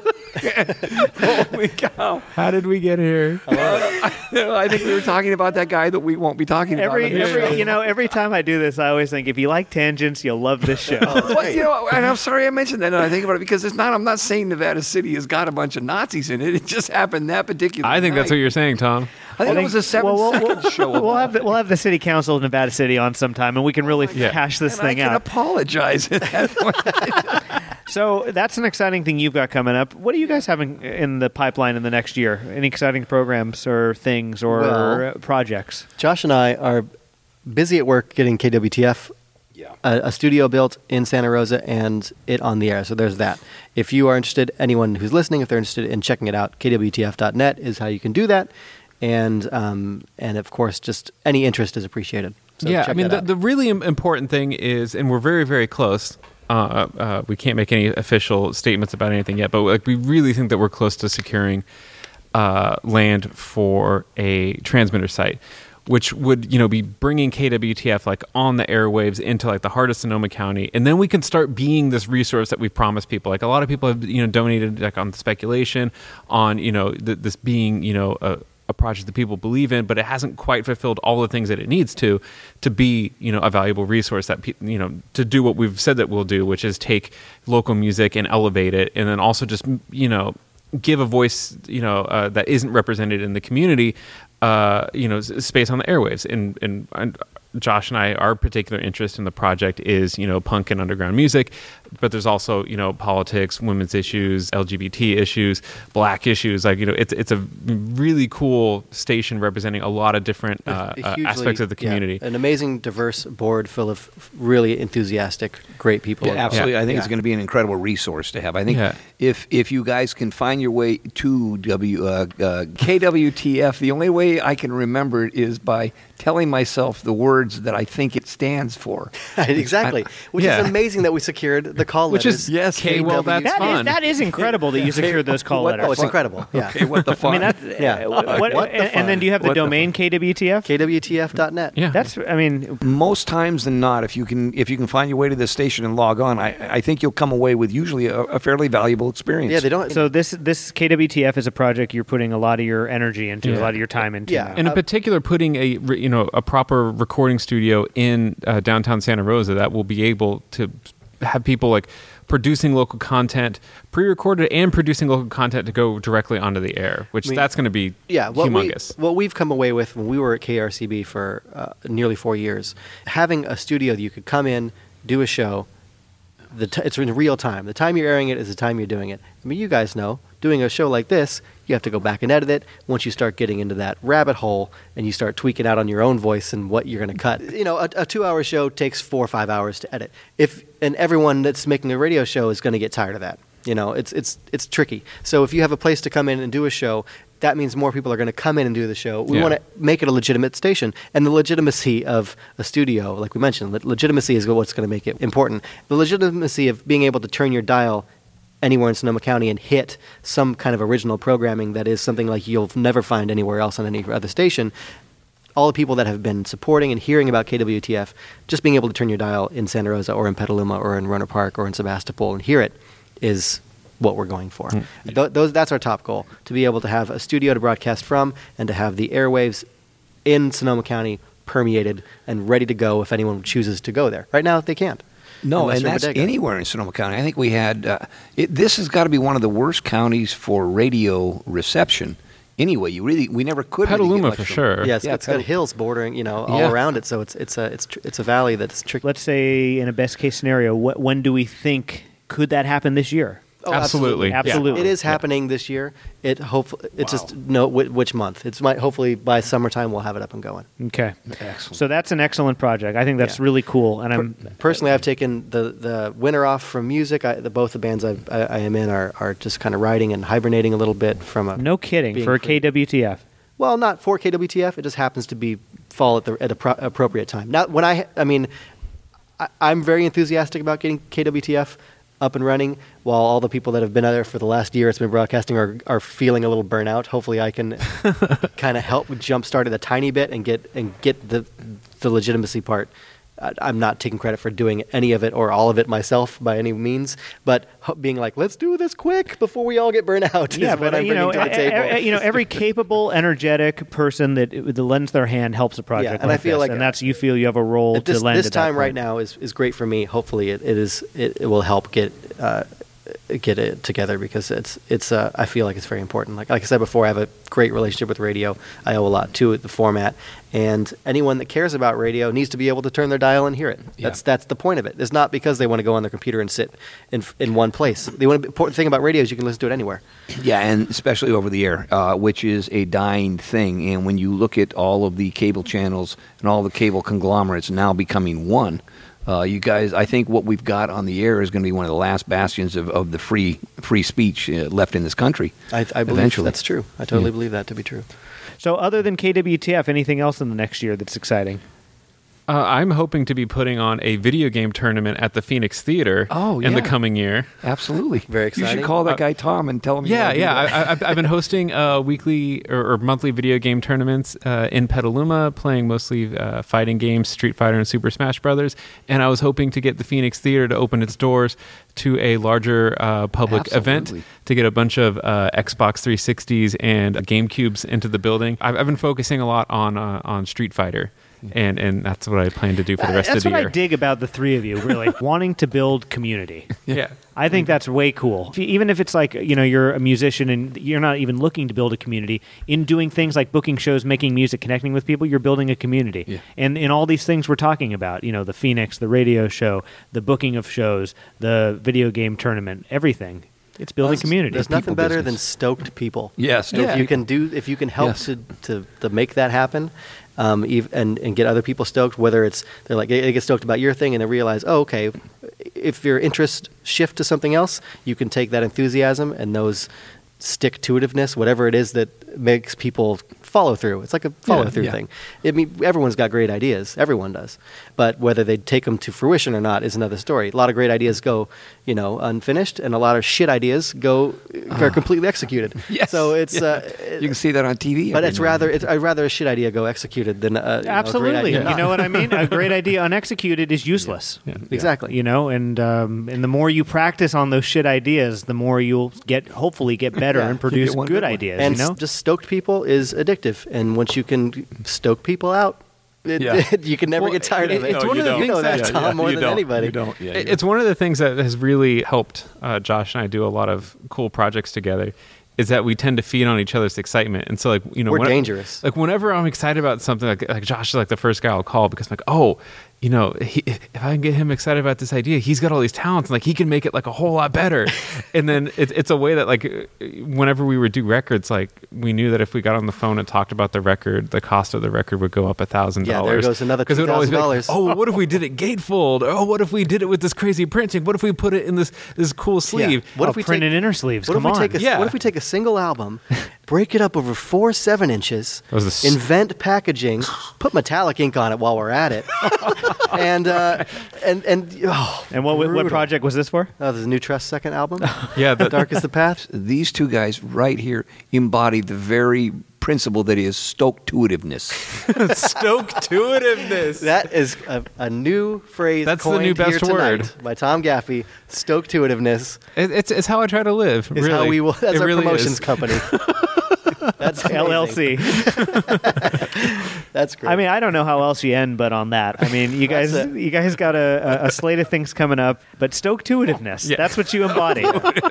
Holy cow! How did we get here? I think we were talking about that guy that we won't be talking Every, about. on this show. every you know, every time I do this, I always think if you like tangents, you'll love this show. Oh, well, you know, and I'm sorry I mentioned that. And I think about it because it's not. I'm not saying Nevada City has got a bunch of Nazis in it. It just happened that particular. I think that's what you're saying, Tom. I think, it was a seven well, we'll, second we'll, show. We'll have the, we'll have the city council of Nevada City on sometime, and we can really oh Yeah. hash this and thing I can out. apologize at that point. So that's an exciting thing you've got coming up. What are you guys having in the pipeline in the next year? Any exciting programs or things or Well- projects? Josh and I are busy at work getting KWTF Yeah. a, a studio built in Santa Rosa and it on the air. So there's that. If you are interested, anyone who's listening, if they're interested in checking it out, kwtf.net is how you can do that. And um, and of course, just any interest is appreciated. So yeah, I mean, the, the really important thing is, and we're very, very close. Uh, uh, we can't make any official statements about anything yet, but like we really think that we're close to securing uh, land for a transmitter site, which would you know be bringing KWTF like on the airwaves into like the heart of Sonoma County, and then we can start being this resource that we've promised people. Like a lot of people have you know donated like on the speculation on you know th- this being you know a project that people believe in, but it hasn't quite fulfilled all the things that it needs to to be, you know, a valuable resource that you know to do what we've said that we'll do, which is take local music and elevate it, and then also just you know give a voice, you know, uh, that isn't represented in the community, uh, you know, space on the airwaves. And, and and Josh and I, our particular interest in the project is you know punk and underground music, but there's also you know politics, women's issues, LGBT issues, black issues. Like you know, it's it's a really cool station representing a lot of different uh, uh, hugely- aspects of the yeah, community. an amazing, diverse board full of really enthusiastic, great people. Yeah, absolutely. Yeah. I think it's going to be an incredible resource to have. I think Yeah. if if you guys can find your way to W uh, uh, KWTF, the only way I can remember it is by telling myself the words that I think it stands for. exactly. Which Yeah. is amazing that we secured the call Which letters. is yes, okay, well KW. that's That is, fun. that is incredible that you secured those call What- letters. Oh, it's incredible. Yeah. Okay, what the fuck? I mean, that's Yeah. uh, what, What the and, and then fun? do you have the What the domain KWTF? KWTF.net. yeah, That's, I mean, most times than not, if you can if you can find your way to this station and log on, I, I think you'll come away with usually a, a fairly valuable experience. Yeah, they don't. so this this KWTF is a project you're putting a lot of your energy into, a Yeah. lot of your time into. Yeah. now. and in Uh, particular, putting a re- you know a proper recording studio in uh, downtown Santa Rosa that will be able to have people like producing local content, pre-recorded and producing local content to go directly onto the air, which I mean, that's going to be yeah, what humongous. We, what we've come away with when we were at KRCB for uh, nearly four years, having a studio that you could come in, do a show. The t- it's in real time. The time you're airing it is the time you're doing it. I mean, you guys know, doing a show like this, you have to go back and edit it. Once you start getting into that rabbit hole and you start tweaking out on your own voice and what you're going to cut, you know, a, a two-hour show takes four or five hours to edit. If and everyone that's making a radio show is going to get tired of that. You know, it's it's it's tricky. So if you have a place to come in and do a show, that means more people are going to come in and do the show. We Yeah. want to make it a legitimate station, and the legitimacy of a studio, like we mentioned, le- legitimacy is what's going to make it important. The legitimacy of being able to turn your dial anywhere in Sonoma County and hit some kind of original programming that is something like you'll never find anywhere else on any other station. All the people that have been supporting and hearing about KWTF, just being able to turn your dial in Santa Rosa or in Petaluma or in Rohnert Park or in Sebastopol and hear it is what we're going for. Hmm. Th- those, that's our top goal to be able to have a studio to broadcast from and to have the airwaves in Sonoma County permeated and ready to go if anyone chooses to go there. Right now, they can't. No, and that's Bodega. anywhere in Sonoma County. I think we had uh, it, this has got to be one of the worst counties for radio reception. Anyway, you really we never could. really Petaluma get for much of- sure. Yeah, it's, Yeah, it's got hills bordering, you know, all Yeah. around it. So it's it's a it's tr- it's a valley that's tricky. Let's say in a best case scenario, wh- when do we think could that happen this year? Oh, Absolutely. Yeah. Absolutely. It is Yeah. happening this year. It hopefully it's just no whi- which month. It's might hopefully by summertime we'll have it up and going. Okay. Excellent. So that's an excellent project. I think that's Yeah. really cool. And I'm Personally, I've taken the, the winter off from music. I, the both the bands I've, I, I am in are, are just kind of riding and hibernating a little bit from a no kidding for free. KWTF. Well, not for KWTF. It just happens to be fall at the at a pro- appropriate time. Now, when I, I mean, I, I'm very enthusiastic about getting KWTF up and running. While all the people that have been out there for the last year it's been broadcasting are are feeling a little burnout. Hopefully, I can kind of help jumpstart it a tiny bit and get and get the the legitimacy part. I- I'm not taking credit for doing any of it or all of it myself by any means, but being like, let's do this quick before we all get burnt out. Yeah, but I'm you know, bringing to the table. e- you know, every capable, energetic person that that lends their hand helps a project. Yeah, and I feel this. like- and that's you feel you have a role this, to lend this time right now is, is great for me. Hopefully, it, it is it, it will help get uh, get it together because it's it's uh, I feel like it's very important. Like like I said before, I have a great relationship with radio. I owe a lot to it, the format, and anyone that cares about radio needs to be able to turn their dial and hear it. That's that's the point of it. It's not because they want to go on their computer and sit in in one place. The one important thing about radio is you can listen to it anywhere. Yeah, and especially over the air, uh, which is a dying thing. And when you look at all of the cable channels and all the cable conglomerates now becoming one, uh, you guys, I think what we've got on the air is going to be one of the last bastions of, of the free free speech uh, left in this country. I, I believe Eventually. that's true. I totally Yeah. believe that to be true. So, other than KWTF, anything else in the next year that's exciting? Uh, I'm hoping to be putting on a video game tournament at the Phoenix Theater Oh, in the coming year. Absolutely, Very exciting. You should call that Uh, guy Tom and tell him. you Yeah, do yeah. that. I, I, I've, I've been hosting uh, weekly or, or monthly video game tournaments uh, in Petaluma, playing mostly uh, fighting games, Street Fighter and Super Smash Brothers. And I was hoping to get the Phoenix Theater to open its doors to a larger uh, public event to get a bunch of uh, Xbox 360s and GameCubes into the building. I've, I've been focusing a lot on uh, on Street Fighter. And, and that's what I plan to do for the rest that's of the what year. I dig about the three of you, really. wanting to build community. Yeah. I think that's way cool. If you- Even if it's like, you know, you're a musician and you're not even looking to build a community, in doing things like booking shows, making music, connecting with people, you're building a community. Yeah. And in all these things we're talking about, you know, the Phoenix, the radio show, the booking of shows, the video game tournament, everything. It's building There's- community. There's nothing People better than stoked people. Yes, If yeah. you can do, if you can help Yes. to, to to make that happen, um, and and get other people stoked, whether it's they're like they get stoked about your thing and they realize, oh, okay, if your interest shift to something else, you can take that enthusiasm and those stick to itiveness, whatever it is that makes people follow through. It's like a follow through yeah. thing. I mean, everyone's got great ideas. Everyone does. But whether they take them to fruition or not is another story. A lot of great ideas go, you know, unfinished, and a lot of shit ideas go are completely executed. Ah. Yes. So it's Yeah. uh, you can see that on TV. but it's rather it's I'd rather a shit idea go executed than a, you know, a great Absolutely. idea You know what I mean? A great idea unexecuted is useless. exactly. You know, and um, and the more you practice on those shit ideas, the more you'll get hopefully get better Yeah. and produce good good ideas. and you know, just stoked people is addictive, and once you can stoke people out, it, Yeah. you can never Well, get tired it- of it. it's one you of the things you know that that- Tom Yeah, more you than don't. anybody. You don't. Yeah, It- you it's one of the things that has really helped uh, Josh and I do a lot of cool projects together. Is that we tend to feed on each other's excitement, and so like you know We're when- dangerous. Like whenever I'm excited about something, like, like Josh is like the first guy I'll call because I'm like, oh, you know, he, if I can get him excited about this idea, he's got all these talents, and like he can make it like a whole lot better. and then it, it's a way that like uh, whenever we would do records, like we knew that if we got on the phone and talked about the record, the cost of the record would go up a thousand dollars. Yeah, dollars. there goes another Because it would always be like, $2,000. oh, what if we did it gatefold? Oh, what if we did it with this crazy printing? What if we put it in this this cool sleeve? What oh, if we printed take, inner sleeves? What Come if we on. take a, Yeah. What if we take a single album, break it up over four seven inches, That was the s- invent packaging, put metallic ink on it while we're at it, and uh, and and oh, and what what project was this for? Oh, there's a new Trust second album. Yeah, the, Dark is the path. These two guys right here embody the very principle that is stoke-tuitiveness. stoke tuitiveness. That is a, a new phrase. That's the new best tonight word. by Tom Gaffey. Stoke tuitiveness It, it's it's how I try to live. is really. how we will. That's It our really promotions is. company. That's amazing. LLC. That's great. I mean, I don't know how else you end, but on that. I mean, you guys, That's it. you guys got a, a, a slate of things coming up, but stoke tuitiveness. Yeah. That's what you embody.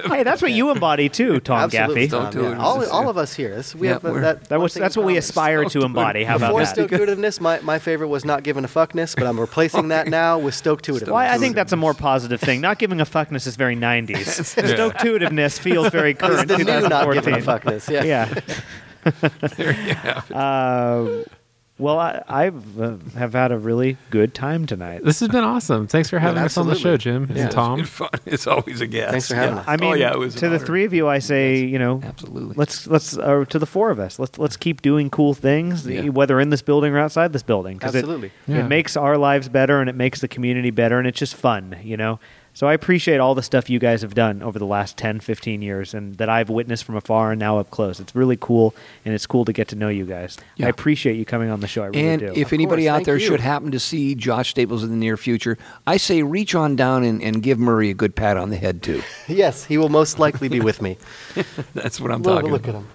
hey, that's what you embody too, Tom Absolutely, Gaffey. Tom, Stoke yeah. All, all of us here. This, we Yeah, have that. That was that's what we aspire to embody. How about Before that? stoke tuitiveness, my, my favorite was not giving a fuckness, but I'm replacing that now with stoke tuitiveness. Well, I think that's a more positive thing. Not giving a fuckness is very 90s. Stoke tuitiveness feels very It's current. the new not giving a fuckness. Yeah. Yeah. Uh, well, I I've, uh, have had a really good time tonight. This has been awesome. Thanks for having us on the show. Jim Yeah. and Tom. It's fun. It's always a gas. Thanks for having Yeah. us. I mean, oh, yeah, it was to the honor. three of you, I say, you know, Absolutely. let's let's uh, to the four of us. Let's let's keep doing cool things, Yeah. whether in this building or outside this building. it- Absolutely. it, Yeah. makes our lives better and it makes the community better, and it's just fun, you know. So I appreciate all the stuff you guys have done over the last 10, 15 years, and that I've witnessed from afar and now up close. It's really cool, and it's cool to get to know you guys. Yeah. I appreciate you coming on the show. I really and do. if anybody course, out there you. should happen to see Josh Staples in the near future, I say reach on down and, and give Murray a good pat on the head too. Yes, he will most likely be with me. That's what I'm Well, talking look about. at him.